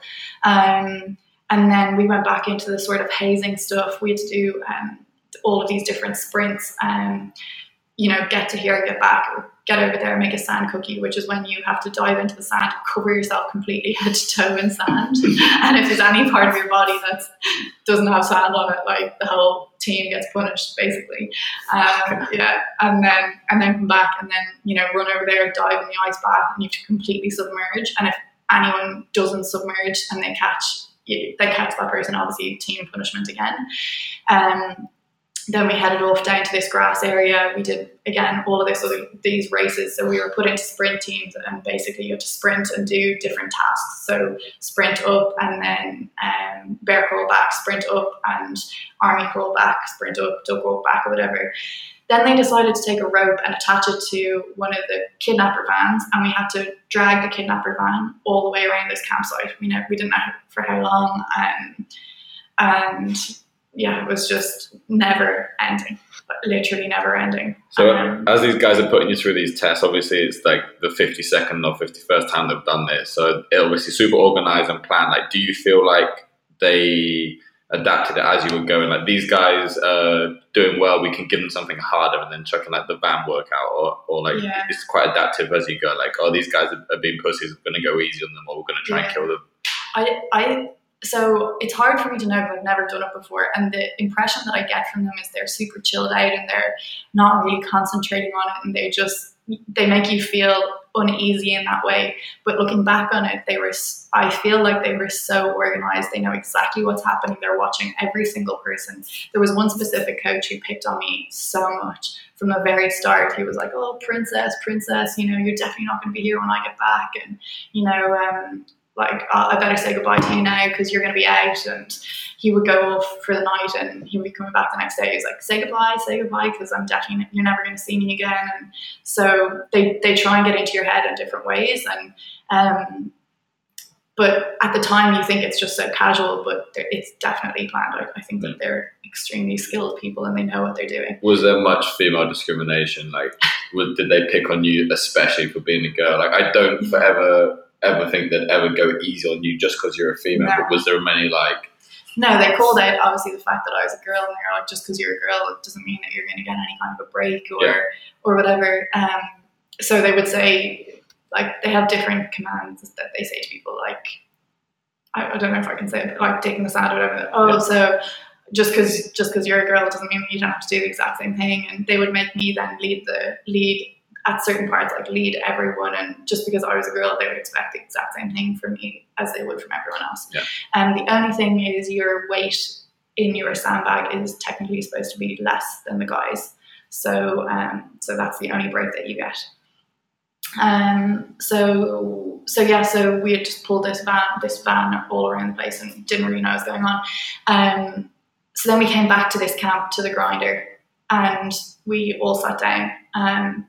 And then we went back into the sort of hazing stuff. We had to do um, all of these different sprints. Um, you know, get to here, get back, get over there, make a sand cookie, which is when you have to dive into the sand, cover yourself completely head to toe in sand. and if there's any part of your body that doesn't have sand on it, like the whole team gets punished, basically. Um, yeah, and then and then come back and then you know run over there, dive in the ice bath, and you have to completely submerge. And if anyone doesn't submerge and they catch you, they catch that person, obviously team punishment again. Um, then we headed off down to this grass area. We did again all of this these races. So we were put into sprint teams, and basically you had to sprint and do different tasks. So sprint up, and then um, bear crawl back, sprint up, and army crawl back, sprint up, duck walk back, or whatever. Then they decided to take a rope and attach it to one of the kidnapper vans, and we had to drag the kidnapper van all the way around this campsite. We know we didn't know for how long, um, and yeah, it was just never ending, literally never ending.
So um, as these guys are putting you through these tests, obviously it's like the 52nd or 51st time they've done this. So it obviously super organized and planned. Like, do you feel like they adapted it as you were going? Like these guys are doing well, we can give them something harder and then chucking like the van workout or, or like yeah. it's quite adaptive as you go. Like, oh, these guys are, are being pussies, we're going to go easy on them or we're going to try yeah. and kill them.
I, I so it's hard for me to know because I've never done it before. And the impression that I get from them is they're super chilled out and they're not really concentrating on it and they just they make you feel uneasy in that way. But looking back on it, they were I feel like they were so organized. They know exactly what's happening. They're watching every single person. There was one specific coach who picked on me so much from the very start. He was like, "Oh, princess, princess, you know, you're definitely not going to be here when I get back." And you know, um, like I better say goodbye to you now because you're going to be out and he would go off for the night and he would be coming back the next day. He's like say goodbye say goodbye because i'm definitely you're never going to see me again. And so they, they try and get into your head in different ways and um, but at the time you think it's just so casual but it's definitely planned. I, I think that mm. they're extremely skilled people and they know what they're doing.
Was there much female discrimination? Like did they pick on you especially for being a girl? Like i don't forever ever think they'd ever go easy on you just because you're a female. No. But was there many like?
No, they called out obviously the fact that I was a girl, and they're like, just because you're a girl, it doesn't mean that you're going to get any kind of a break or yeah. or whatever. Um, so they would say like they have different commands that they say to people like I, I don't know if I can say it, like taking the sand or whatever. Oh, yeah. so just because just because you're a girl doesn't mean that you don't have to do the exact same thing. And they would make me then lead the lead at certain parts like lead everyone and just because I was a girl they would expect the exact same thing from me as they would from everyone else.
Yeah.
And the only thing is your weight in your sandbag is technically supposed to be less than the guys. So um, so that's the only break that you get. Um, so so yeah, so we had just pulled this van this van all around the place and didn't really know what was going on. Um, so then we came back to this camp to the grinder and we all sat down. Um,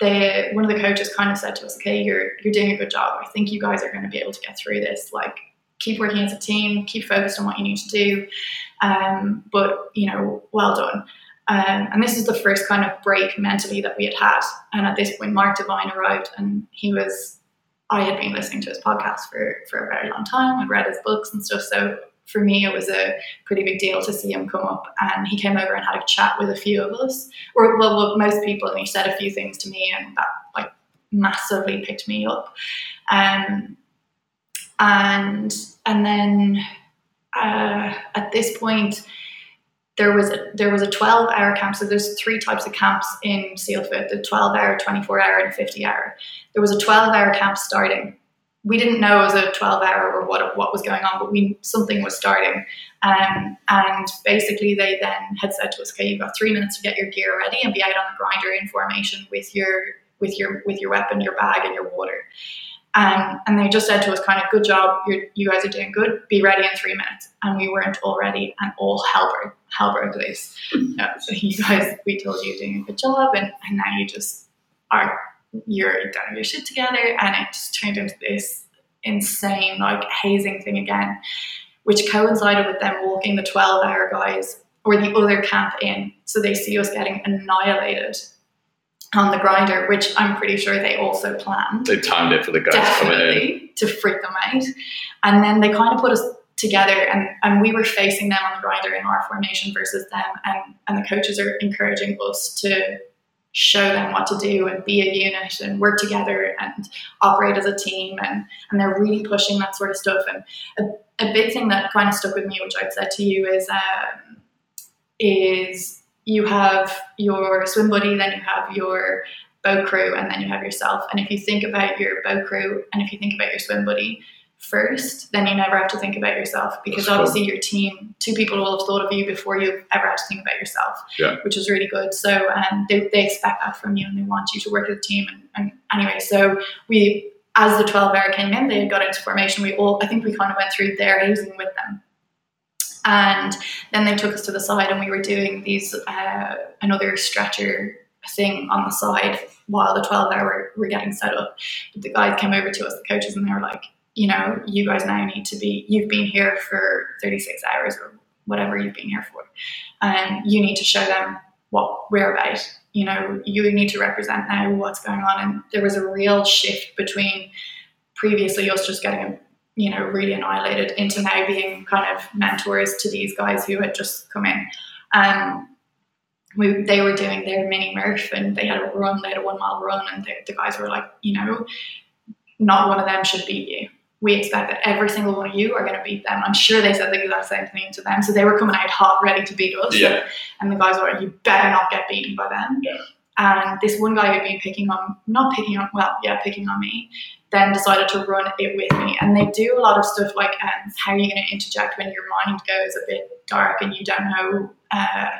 the one of the coaches kind of said to us, "Okay, you're you're doing a good job. I think you guys are going to be able to get through this. Like, keep working as a team, keep focused on what you need to do. Um, but you know, well done." Um, and this is the first kind of break mentally that we had had. And at this point, Mark Divine arrived, and he was. I had been listening to his podcast for for a very long time. I'd read his books and stuff, so for me, it was a pretty big deal to see him come up. And he came over and had a chat with a few of us, or well, most people, and he said a few things to me, and that like massively picked me up. Um, and and then uh, at this point, there was a, there was a 12 hour camp. So there's three types of camps in SEALFIT: the 12 hour, 24 hour, and 50 hour. There was a 12 hour camp starting we didn't know it was a 12 hour or what, what was going on, but we something was starting. Um, and basically, they then had said to us, "Okay, you've got three minutes to get your gear ready and be out on the grinder in formation with your with your with your weapon, your bag, and your water." Um, and they just said to us, "Kind of, good job. You're, you guys are doing good. Be ready in three minutes." And we weren't all ready, and all hell broke hell broke loose. So you guys, we told you you're doing a good job, and, and now you just are you're done your shit together and it just turned into this insane like hazing thing again which coincided with them walking the 12 hour guys or the other camp in so they see us getting annihilated on the grinder which i'm pretty sure they also planned.
They timed it for the guys
definitely to freak them out. And then they kind of put us together and, and we were facing them on the grinder in our formation versus them and, and the coaches are encouraging us to show them what to do and be a unit and work together and operate as a team and, and they're really pushing that sort of stuff. And a, a big thing that kind of stuck with me which i've said to you is um, is you have your swim buddy then you have your boat crew and then you have yourself. And if you think about your boat crew and if you think about your swim buddy first, then you never have to think about yourself because
That's cool.
obviously your team, two people will have thought of you before you've ever had to think about yourself,
Yeah.
which is really good. So um, they, they expect that from you and they want you to work as a team. And, and anyway, so we, as the 12 hour came in, they got into formation. We all, I think we kind of went through their housing with them. And then they took us to the side and we were doing these, uh, another stretcher thing on the side while the 12 hour were getting set up. But the guys came over to us, the coaches, and they were like, you know, you guys now need to be, you've been here for 36 hours or whatever you've been here for. And you need to show them what we're about. You know, you need to represent now what's going on. And there was a real shift between previously us just getting, you know, really annihilated into now being kind of mentors to these guys who had just come in. Um, we, they were doing their mini Murph and they had a run, they had a one mile run, and the guys were like, you know, not one of them should beat you. We expect that every single one of you are going to beat them. I'm sure they said the exact same thing to them. So they were coming out hot, ready to beat us.
Yeah.
And the guys were like, you better not get beaten by them.
Yeah.
And this one guy who'd been picking on, not picking on, well, yeah, picking on me, then decided to run it with me. And they do a lot of stuff like, um, how are you going to interject when your mind goes a bit dark and you don't know, uh,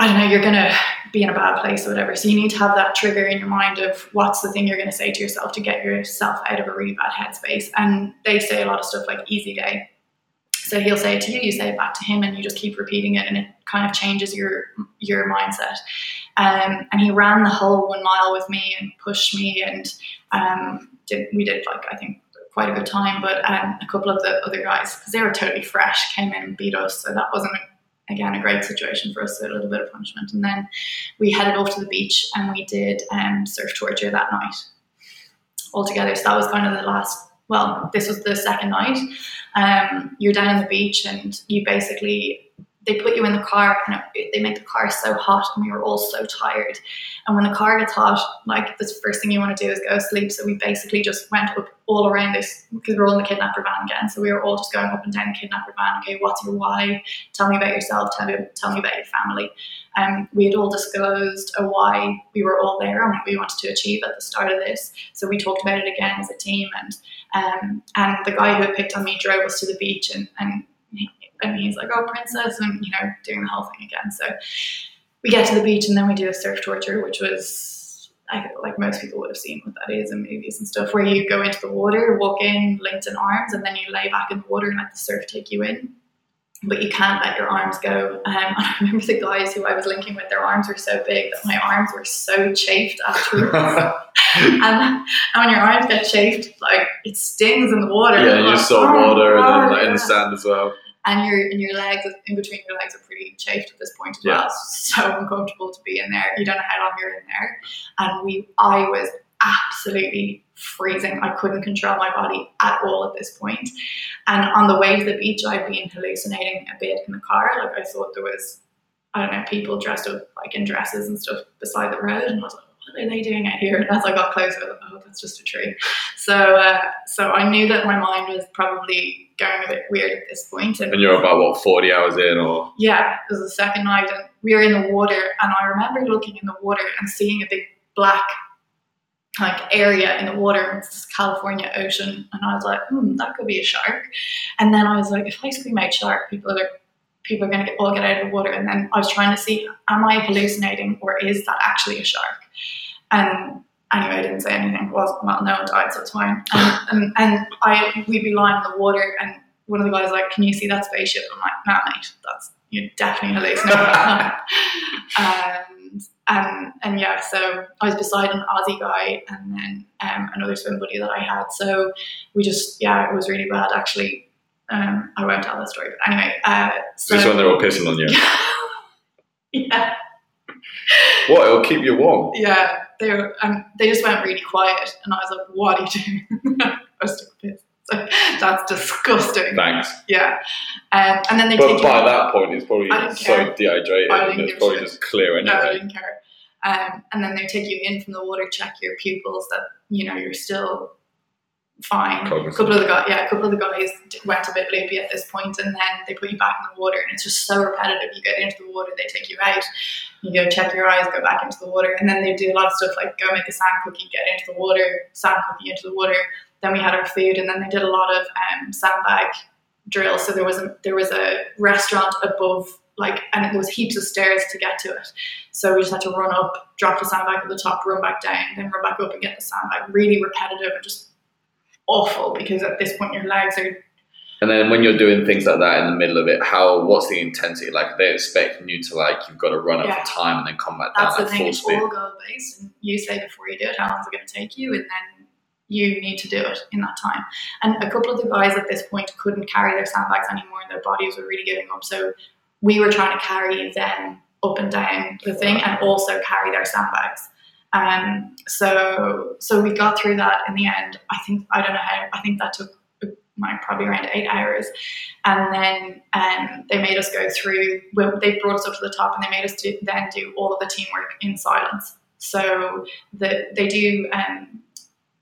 I don't know, you're going to be in a bad place or whatever. So you need to have that trigger in your mind of what's the thing you're going to say to yourself to get yourself out of a really bad headspace. And they say a lot of stuff like easy day. So he'll say it to you, you say it back to him, and you just keep repeating it, and it kind of changes your your mindset. Um, and he ran the whole one mile with me and pushed me, and um, did, we did like I think quite a good time. But um, a couple of the other guys, because they were totally fresh, came in and beat us, so that wasn't again a great situation for us. So a little bit of punishment, and then we headed off to the beach and we did um, surf torture that night altogether. So that was kind of the last. Well, this was the second night. Um, you're down on the beach and you basically they put you in the car and it, they make the car so hot and we were all so tired. And when the car gets hot like the first thing you want to do is go to sleep. So we basically just went up all around this because we're all in the kidnapper van again. So we were all just going up and down the kidnapper van. Okay what's your why? Tell me about yourself. Tell me, tell me about your family. Um, we had all disclosed a why we were all there and what we wanted to achieve at the start of this. So we talked about it again as a team and um, and the guy who had picked on me drove us to the beach and, and and he's like, "Oh, princess," and you know, doing the whole thing again. So we get to the beach, and then we do a surf torture, which was I, like most people would have seen what that is in movies and stuff, where you go into the water, walk in, linked in arms, and then you lay back in the water and let the surf take you in. But you can't let your arms go. Um, I remember the guys who I was linking with, their arms were so big that my arms were so chafed afterwards. and, and when your arms get chafed, like it stings in the water.
yeah, you
Like, oh,
water and then like, in the sand as well.
And your and your legs in between your legs are pretty chafed at this point as
Yeah.
well. So uncomfortable to be in there. You don't know how long you're in there. And we I was absolutely freezing. I couldn't control my body at all at this point. And on the way to the beach I'd been hallucinating a bit in the car. Like I thought there was I don't know, people dressed up like in dresses and stuff beside the road and I was like, what are they doing out here? And as I got closer, I was like, oh, that's just a tree. So, uh, so I knew that my mind was probably going a bit weird at this point. And
And you're about what forty hours in, or
yeah, it was the second night, and we were in the water, and I remember looking in the water and seeing a big black like area in the water. It's this California ocean, and I was like, hmm, that could be a shark. And then I was like, if I scream out shark, people are people are going to get all get out of the water. And then I was trying to see, am I hallucinating, or is that actually a shark? And anyway, I didn't say anything. Was well, no one died, so it's fine. And, and, and I we'd be lying in the water, and one of the guys was like, "Can you see that spaceship?" I'm like, "Nah, mate, that's you're definitely hallucinating." and and and yeah, so I was beside an Aussie guy, and then um, another swim buddy that I had. So we just yeah, it was really bad actually. Um, I won't tell that story, but anyway. Uh, so
just when they're all pissing on you.
yeah.
What? It'll keep you warm.
Yeah, they were, um, they just went really quiet, and I was like, "What are you doing?" I was. So, that's disgusting.
Thanks.
Yeah, um, and then they
But
take
by that point, it's probably so
care.
dehydrated, and it's probably
shit.
just clear
no, I didn't care. Um, and then they take you in from the water, check your pupils that you know you're still fine. A couple of the guys, yeah, a couple of the guys went a bit loopy at this point, and then they put you back in the water, and it's just so repetitive. You get into the water, they take you out, you go check your eyes, go back into the water, and then they do a lot of stuff like go make a sand cookie, get into the water, sand cookie into the water, Then we had our food, and then they did a lot of um, sandbag drills. So there was a there was a restaurant above, like, and there was heaps of stairs to get to it. So we just had to run up, drop the sandbag at the top, run back down, then run back up and get the sandbag. Really repetitive and just awful because at this point your legs are
And then when you're doing things like that in the middle of it, how what's the intensity? Like they expecting you to like you've got to run up
Yeah.
for time and then come back down
that's the
like
thing.
full
It's all goal based, and you say before you do it how long is it going to take you, and then you need to do it in that time. And a couple of the guys at this point couldn't carry their sandbags anymore, and their bodies were really giving up. So we were trying to carry them up and down the thing, and also carry their sandbags. Um, so so we got through that in the end. I think I don't know how. I think that took like probably around eight hours, and then um, they made us go through. Well, they brought us up to the top, and they made us do, then do all of the teamwork in silence. So the, they do um,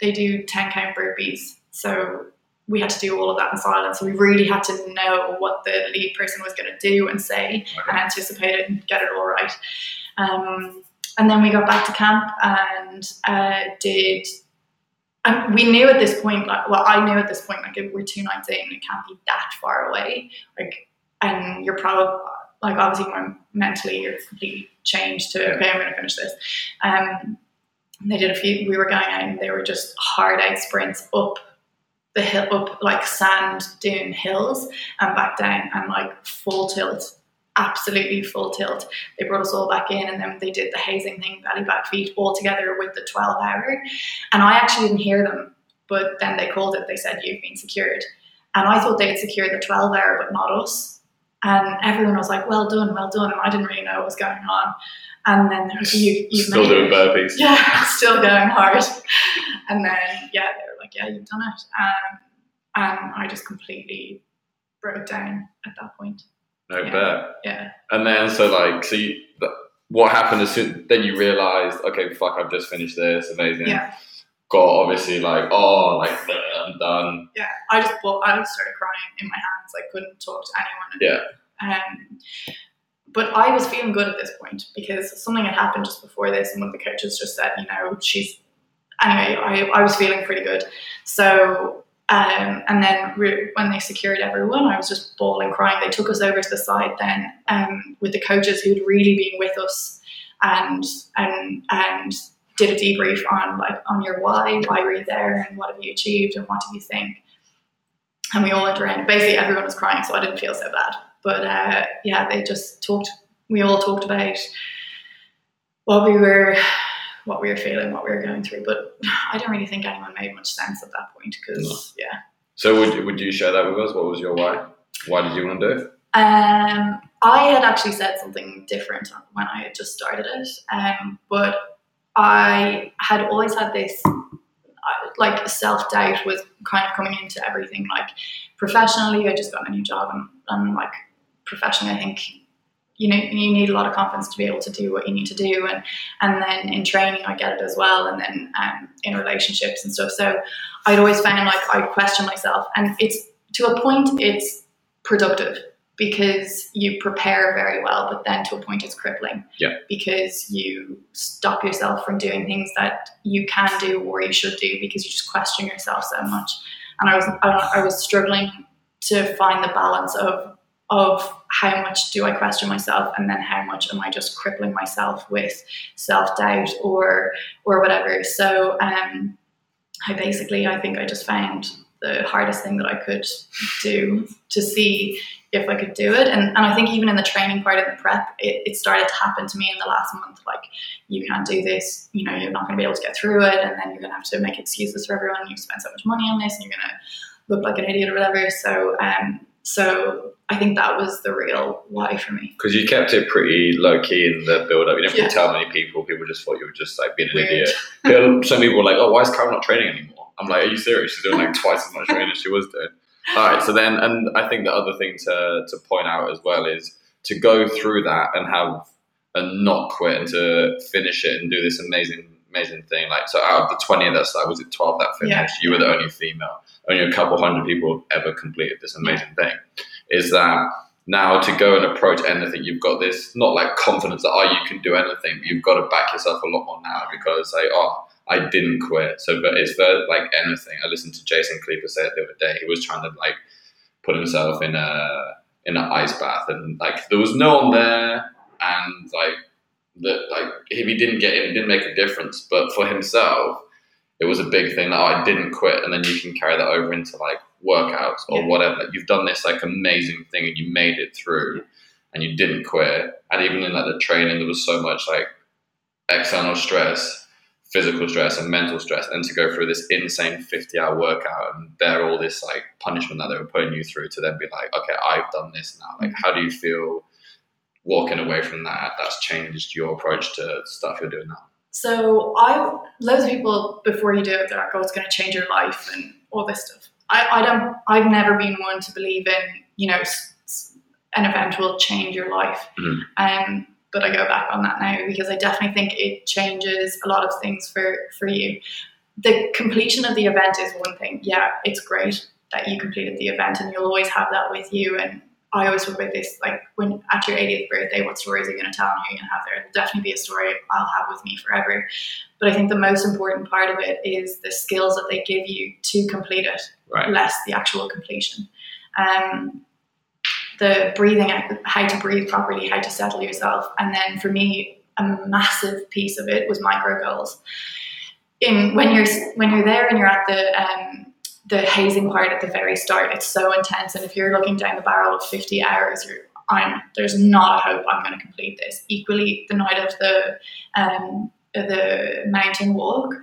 they do ten count burpees. So we had to do all of that in silence. So we really had to know what the lead person was going to do and say, and anticipate it and get it all right. Um, and then we got back to camp and uh, did. And we knew at this point, like, well, I knew at this point, like, if we're two nights in, it can't be that far away. Like, and you're probably, like, obviously, when mentally you're completely changed to, okay, I'm going to finish this. Um, they did a few, we were going out and they were just hard out sprints up the hill, up like sand dune hills and back down and like full tilt, absolutely full tilt. They brought us all back in and then they did the hazing thing, belly back feet all together with the 12 hour. And I actually didn't hear them, but then they called it, they said, You've been secured. And I thought they had secured the 12 hour, but not us. And everyone was like, Well done, well done. And I didn't really know what was going on. And then like, you, you've
Still
made
doing
it.
burpees.
Yeah, still going hard. And then, yeah, they were like, Yeah, you've done it. Um, and I just completely broke down at that point.
No
Yeah.
bet.
Yeah.
And then so like so you, what happened as soon then you realized okay fuck I've just finished this amazing.
Yeah.
Got obviously like oh like I'm done.
Yeah. I just, well, I just started crying in my hands. I couldn't talk to anyone.
Yeah.
Um, but I was feeling good at this point because something had happened just before this, and one of the coaches just said, you know, she's. Anyway, I, I was feeling pretty good. So, um, and then re- when they secured everyone, I was just bawling, crying. They took us over to the side then um, with the coaches who'd really been with us and and and did a debrief on like on your why, why were you there, and what have you achieved, and what do you think. And we all went around. Basically, everyone was crying, so I didn't feel so bad. But uh, yeah, they just talked. We all talked about what we were, what we were feeling, what we were going through. But I don't really think anyone made much sense at that point because yeah.
So would would you share that with us? What was your why? Why did you want to do it?
Um, I had actually said something different when I had just started it, um, but I had always had this uh, like self doubt was kind of coming into everything. Like professionally, I just got a new job, and, and like professionally, I think you know you need a lot of confidence to be able to do what you need to do, and and then in training, I get it as well, and then um, in relationships and stuff. So I'd always found like I'd question myself, and it's to a point, it's productive because you prepare very well, but then to a point it's crippling.
Yeah.
Because you stop yourself from doing things that you can do or you should do because you just question yourself so much. And I was I, I was struggling to find the balance of of how much do I question myself and then how much am I just crippling myself with self doubt or or whatever. So um I basically I think I just found the hardest thing that I could do to see if I could do it. And, and I think even in the training part of the prep, it, it started to happen to me in the last month. Like, you can't do this, you know, you're not going to be able to get through it. And then you're going to have to make excuses for everyone. You've spent so much money on this and you're going to look like an idiot or whatever. So, um, so I think that was the real why for me.
Because you kept it pretty low key in the build up. You didn't really tell many people. People just thought you were just like being an
Weird.
idiot. People- Some people were like, "Oh, why is Cara not training anymore?" I'm like, "Are you serious? She's doing like twice as much training as she was doing." All right. So then, and I think the other thing to to point out as well is to go through that and have and not quit and to finish it and do this amazing amazing thing. Like so, out of the twenty that started, was it twelve that finished?
Yeah.
You were the only female. Only a couple hundred people have ever completed this amazing thing. Is that now to go and approach anything, you've got this not like confidence that oh you can do anything, you've got to back yourself a lot more now because say oh I didn't quit. So, but it's very like anything. I listened to Jason Khalipa say it the other day. He was trying to like put himself in a in an ice bath, and like there was no one there, and like that like if he didn't get in, it didn't make a difference. But for himself, it was a big thing that oh, I didn't quit, and then you can carry that over into like workouts or
Yeah.
whatever. Like, you've done this like amazing thing, and you made it through, and you didn't quit. And even in like the training, there was so much like external stress, physical stress, and mental stress, and to go through this insane fifty-hour workout and bear all this like punishment that they were putting you through, to then be like, okay, I've done this now. Like, how do you feel? Walking away from that, that's changed your approach to stuff you're doing now.
So I loads of people before you do it, they're like, "Oh, it's going to change your life" and all this stuff. I, I don't. I've never been one to believe in you know an event will change your life.
Mhm.
Um, but I go back on that now because I definitely think it changes a lot of things for for you. The completion of the event is one thing. Yeah, it's great that you completed the event, and you'll always have that with you. And I always talk about this, like when at your 80th birthday, what stories are you going to tell and who are you going to have there? It'll definitely be a story I'll have with me forever. But I think the most important part of it is the skills that they give you to complete it,
Right.
less the actual completion. Um, the breathing, how to breathe properly, how to settle yourself, and then for me, a massive piece of it was micro goals. In when you're when you're there and you're at the um, the hazing part at the very start, it's so intense, and if you're looking down the barrel of 50 hours, you're I'm there's not a hope I'm going to complete this. Equally, the night of the um, the mountain walk,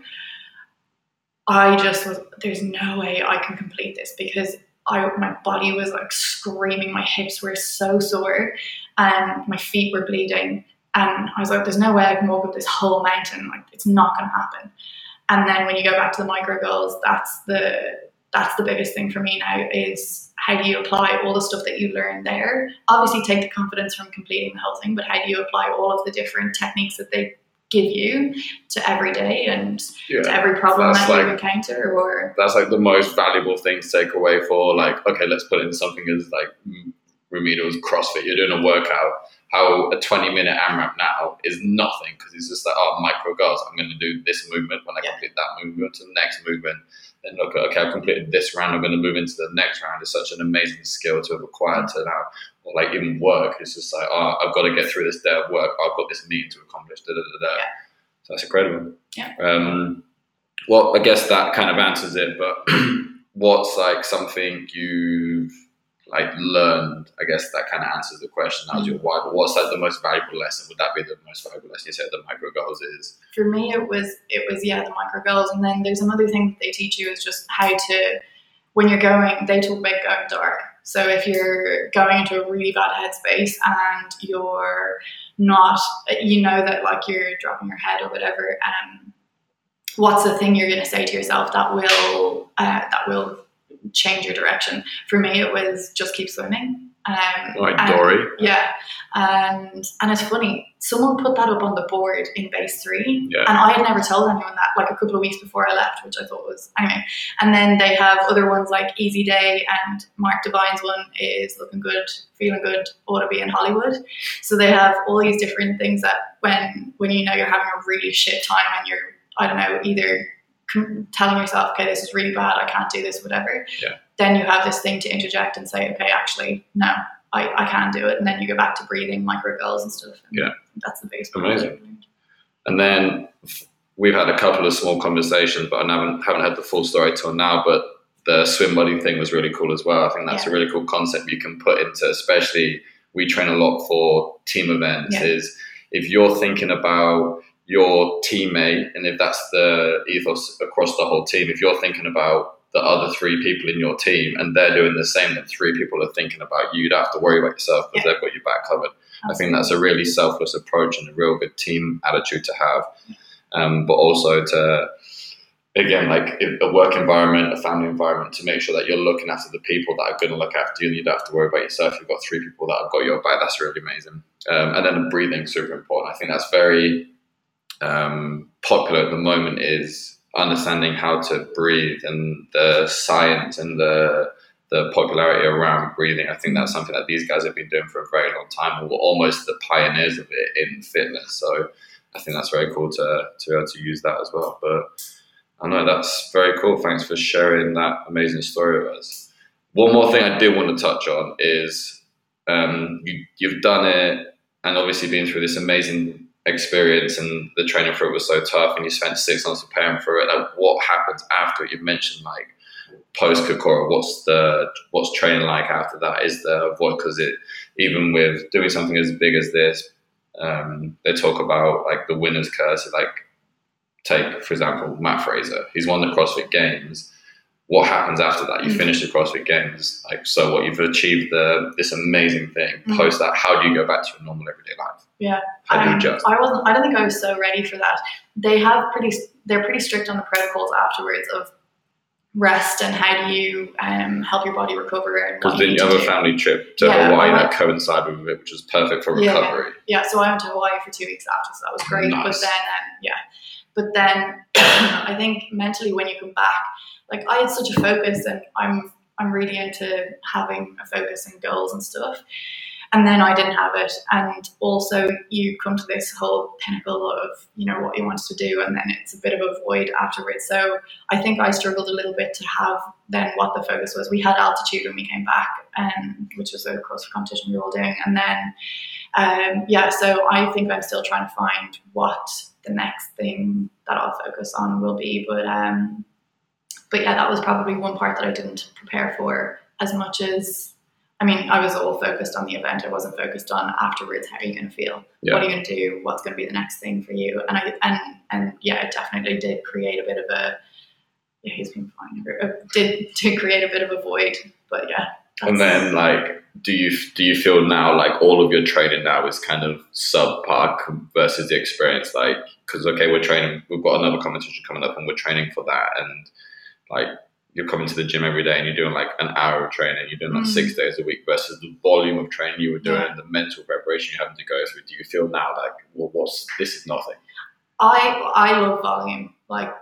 I just was there's no way I can complete this because I my body was like screaming, my hips were so sore, and my feet were bleeding, and I was like, there's no way I can walk up this whole mountain. Like it's not going to happen. And then when you go back to the micro goals, that's the that's the biggest thing for me now is how do you apply all the stuff that you learn there? Obviously, take the confidence from completing the whole thing, but how do you apply all of the different techniques that they give you to every day and to every problem that you
like-
encounter? Or
That's like the most valuable thing to take away for like, okay, let's put in something as like remedial as CrossFit. You're doing a workout. How a 20 minute AMRAP now is nothing because it's just like, oh, micro goals. I'm going to do this movement. When I
Yeah.
complete that movement, to the next movement. Then look, okay, I've completed this round. I'm going to move into the next round. It's such an amazing skill to have acquired to now, or like even work. It's just like, oh, I've got to get through this day of work. I've got this meeting to accomplish. Da, da, da, da.
Yeah.
So that's incredible.
Yeah.
Um, well, I guess that kind of answers it. But what's like something you've like learned? I guess that kind of answers the question. That was your why. But what's like the most valuable lesson? Would that be the most valuable lesson? You said the micro goals is.
for me it was it was yeah the micro goals and then there's another thing that they teach you is just how to when you're going they talk about going dark so if you're going into a really bad headspace and you're not you know that like you're dropping your head or whatever um what's the thing you're going to say to yourself that will uh, that will change your direction for me it was just keep swimming um,
Like
and-
Dory.
yeah, and and it's funny. Someone put that up on the board in base three,
Yeah.
and I had never told anyone that. Like a couple of weeks before I left, which I thought was anyway. And then they have other ones like Easy Day and Mark Divine's one is looking good, feeling good, ought to be in Hollywood. So they have all these different things that when when you know you're having a really shit time and you're I don't know either telling yourself okay this is really bad I can't do this whatever.
Yeah.
Then you have this thing to interject and say okay actually no I, I can do it. And then you go back to breathing, micro goals and stuff. And
Yeah.
That's the biggest.
Amazing. And then we've had a couple of small conversations, but I haven't, haven't had the full story till now. But the swim buddy thing was really cool as well. I think that's a really cool concept you can put into, especially we train a lot for team events.
Yeah.
Is if you're thinking about your teammate, and if that's the ethos across the whole team, if you're thinking about the other three people in your team and they're doing the same, then three people are thinking about you. You don't have to worry about yourself because they've got your back covered. I think that's a really selfless approach and a real good team attitude to have. Um, but also to, again, like a work environment, a family environment, to make sure that you're looking after the people that are going to look after you and you don't have to worry about yourself. You've got three people that have got your back. That's really amazing. Um, and then the breathing, super important. I think that's very um, popular at the moment is understanding how to breathe and the science and the the popularity around breathing. I think that's something that these guys have been doing for a very long time and were almost the pioneers of it in fitness. So I think that's very cool to to be able to use that as well. But I know that's very cool. Thanks for sharing that amazing story with us. One more thing I did want to touch on is um, you, you've done it, and obviously been through this amazing experience, and the training for it was so tough, and you spent six months preparing for it. Like, what happens after? You mentioned like post Kokoro, what's the what's training like after that? Is there what because it even with doing something as big as this, um, they talk about like the winner's curse. Like take for example Matt Fraser, he's won the CrossFit Games. What happens after that? You
Mm.
finish the CrossFit Games, like so. What you've achieved the this amazing thing.
Mm.
Post that, how do you go back to your normal everyday life?
Yeah.
How do you
Um,
adjust?
I wasn't. I don't think I was so ready for that. They have pretty. They're pretty strict on the protocols afterwards of rest and how do you um, help your body recover and
Because then
you
you have a family trip to
Yeah,
Hawaii that coincided with it, which was perfect for
Yeah.
recovery.
Yeah, so I went to Hawaii for two weeks after, so that was great.
Nice.
But then, um, yeah, but then I think mentally when you come back, like I had such a focus, and I'm I'm really into having a focus and goals and stuff. And then I didn't have it, and also you come to this whole pinnacle of you know what you wanted to do, and then it's a bit of a void afterwards. So I think I struggled a little bit to have then what the focus was. We had altitude when we came back, um, which was a CrossFit competition we were all doing, and then um, yeah, so I think I'm still trying to find what the next thing that I'll focus on will be. But um, but yeah, that was probably one part that I didn't prepare for as much as I mean, I was all focused on the event. I wasn't focused on afterwards. How are you going to feel?
Yeah.
What are you going to do? What's going to be the next thing for you? And I and and yeah, it definitely did create a bit of a. Yeah, he's been fine. Uh, Did did create a bit of a void, but yeah.
And then, like, do you do you feel now like all of your training now is kind of subpar versus the experience? Like, because okay, we're training, we've got another competition coming up, and we're training for that, and like you're coming to the gym every day and you're doing like an hour of training, you're doing that
Mm.
six days a week versus the volume of training you were doing,
Yeah.
the mental preparation you're having to go through. Do you feel now like, well, what's this is nothing?
I I love volume. Like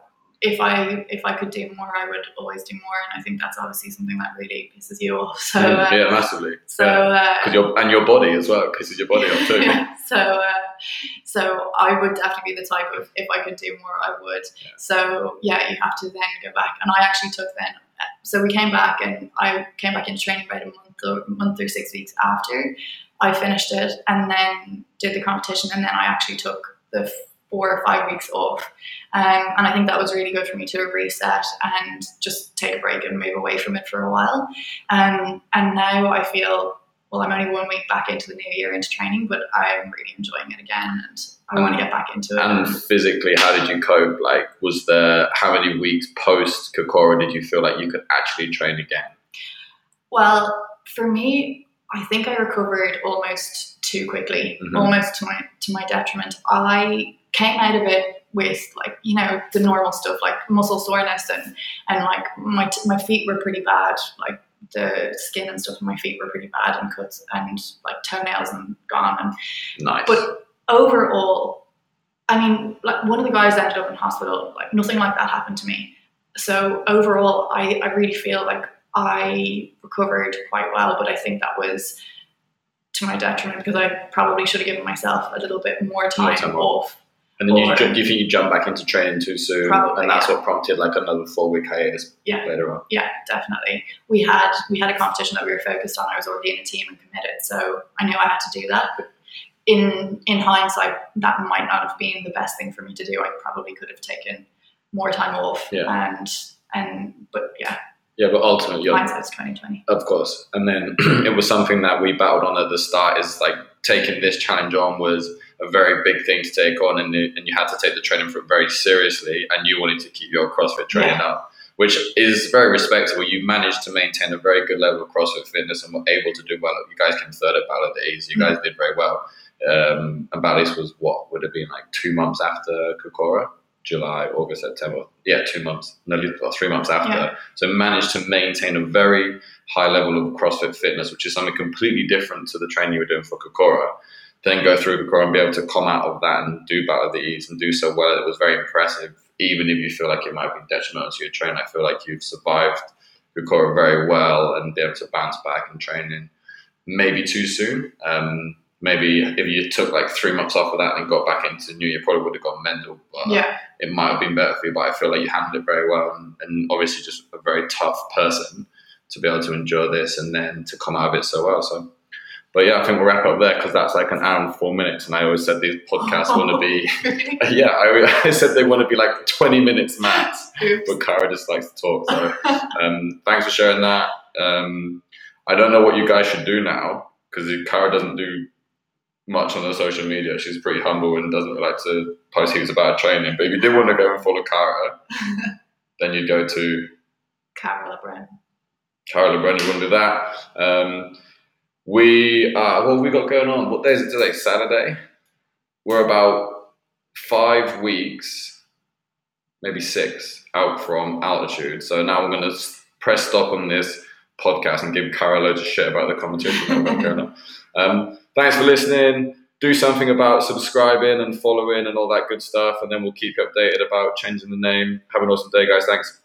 if I if I could do more, I would always do more, and I think that's obviously something that really pisses you off. So uh,
yeah, massively.
so
yeah.
uh,
your and your body as well pisses your body off too.
yeah, so uh, so I would definitely be the type of if I could do more, I would.
Yeah.
So yeah, you have to then go back, and I actually took then. So we came back, and I came back into training about a month or month or six weeks after I finished it, and then did the competition, and then I actually took the four or five weeks off. Um, and I think that was really good for me to reset and just take a break and move away from it for a while. Um, and now I feel well, I'm only one week back into the new year into training, but I'm really enjoying it again, and I want to get back into it.
And physically, how did you cope? Like, was there how many weeks post Kokoro did you feel like you could actually train again?
Well, for me, I think I recovered almost too quickly,
Mhm.
almost to my to my detriment. I came out of it with like you know the normal stuff like muscle soreness and and like my my feet were pretty bad, like the skin and stuff on my feet were pretty bad and cuts and like toenails and gone and
Nice.
But overall, I mean, like one of the guys ended up in hospital. Like nothing like that happened to me. So overall, I, I really feel like I recovered quite well, but I think that was to my detriment because I probably should have given myself a little bit more time,
time
off.
And then you, do you think you jump back into training too soon?
Probably,
and that's
yeah.
what prompted like another four week hiatus
Yeah.
later on.
Yeah, definitely. We had we had a competition that we were focused on. I was already in a team and committed, so I knew I had to do that. But in in hindsight, that might not have been the best thing for me to do. I probably could have taken more time off.
Yeah.
And and but yeah,
Yeah, but ultimately,
hindsight's twenty twenty.
Of course. And then it was something that we battled on at the start is like taking this challenge on was a very big thing to take on and, and you had to take the training for it very seriously and you wanted to keep your CrossFit training up, which is very respectable. You managed to maintain a very good level of CrossFit fitness and were able to do well. You guys came third at Ballades. You guys did very well. Um, and Ballades was what would have been like two months after Kokoro? July, August, September. Yeah, two months, no, three months after.
Yeah.
So managed to maintain a very high level of CrossFit fitness, which is something completely different to the training you were doing for Kokoro. Then go through the core and be able to come out of that and do Battle of the East and do so well. It was very impressive. Even if you feel like it might be detrimental to your training, I feel like you've survived Kokoro very well and be able to bounce back and train in maybe too soon. Um, maybe if you took like three months off of that and got back into the new, you probably would have gone mental. But
Yeah.
it might have been better for you. But I feel like you handled it very well, and, and obviously just a very tough person to be able to endure this and then to come out of it so well. So. But yeah, I think we'll wrap up there because that's like an hour and four minutes, and I always said these podcasts want to be
Really?
yeah, I, I said they want to be like 20 minutes max,
Oops.
but Cara just likes to talk. So um, thanks for sharing that. Um, I don't know what you guys should do now because Cara doesn't do much on the social media. She's pretty humble and doesn't like to post heaps about her training. But if you did want to go and follow Cara, then you'd go to
Carol Brown.
Cara LeBron. You want to do that. Um, we uh, what have we got going on? What day is it today? Saturday. We're about five weeks, maybe six, out from altitude. So now I'm going to press stop on this podcast and give Cara loads of shit about the competition we've got going on. Um, thanks for listening. Do something about subscribing and following and all that good stuff, and then we'll keep you updated about changing the name. Have an awesome day, guys. Thanks.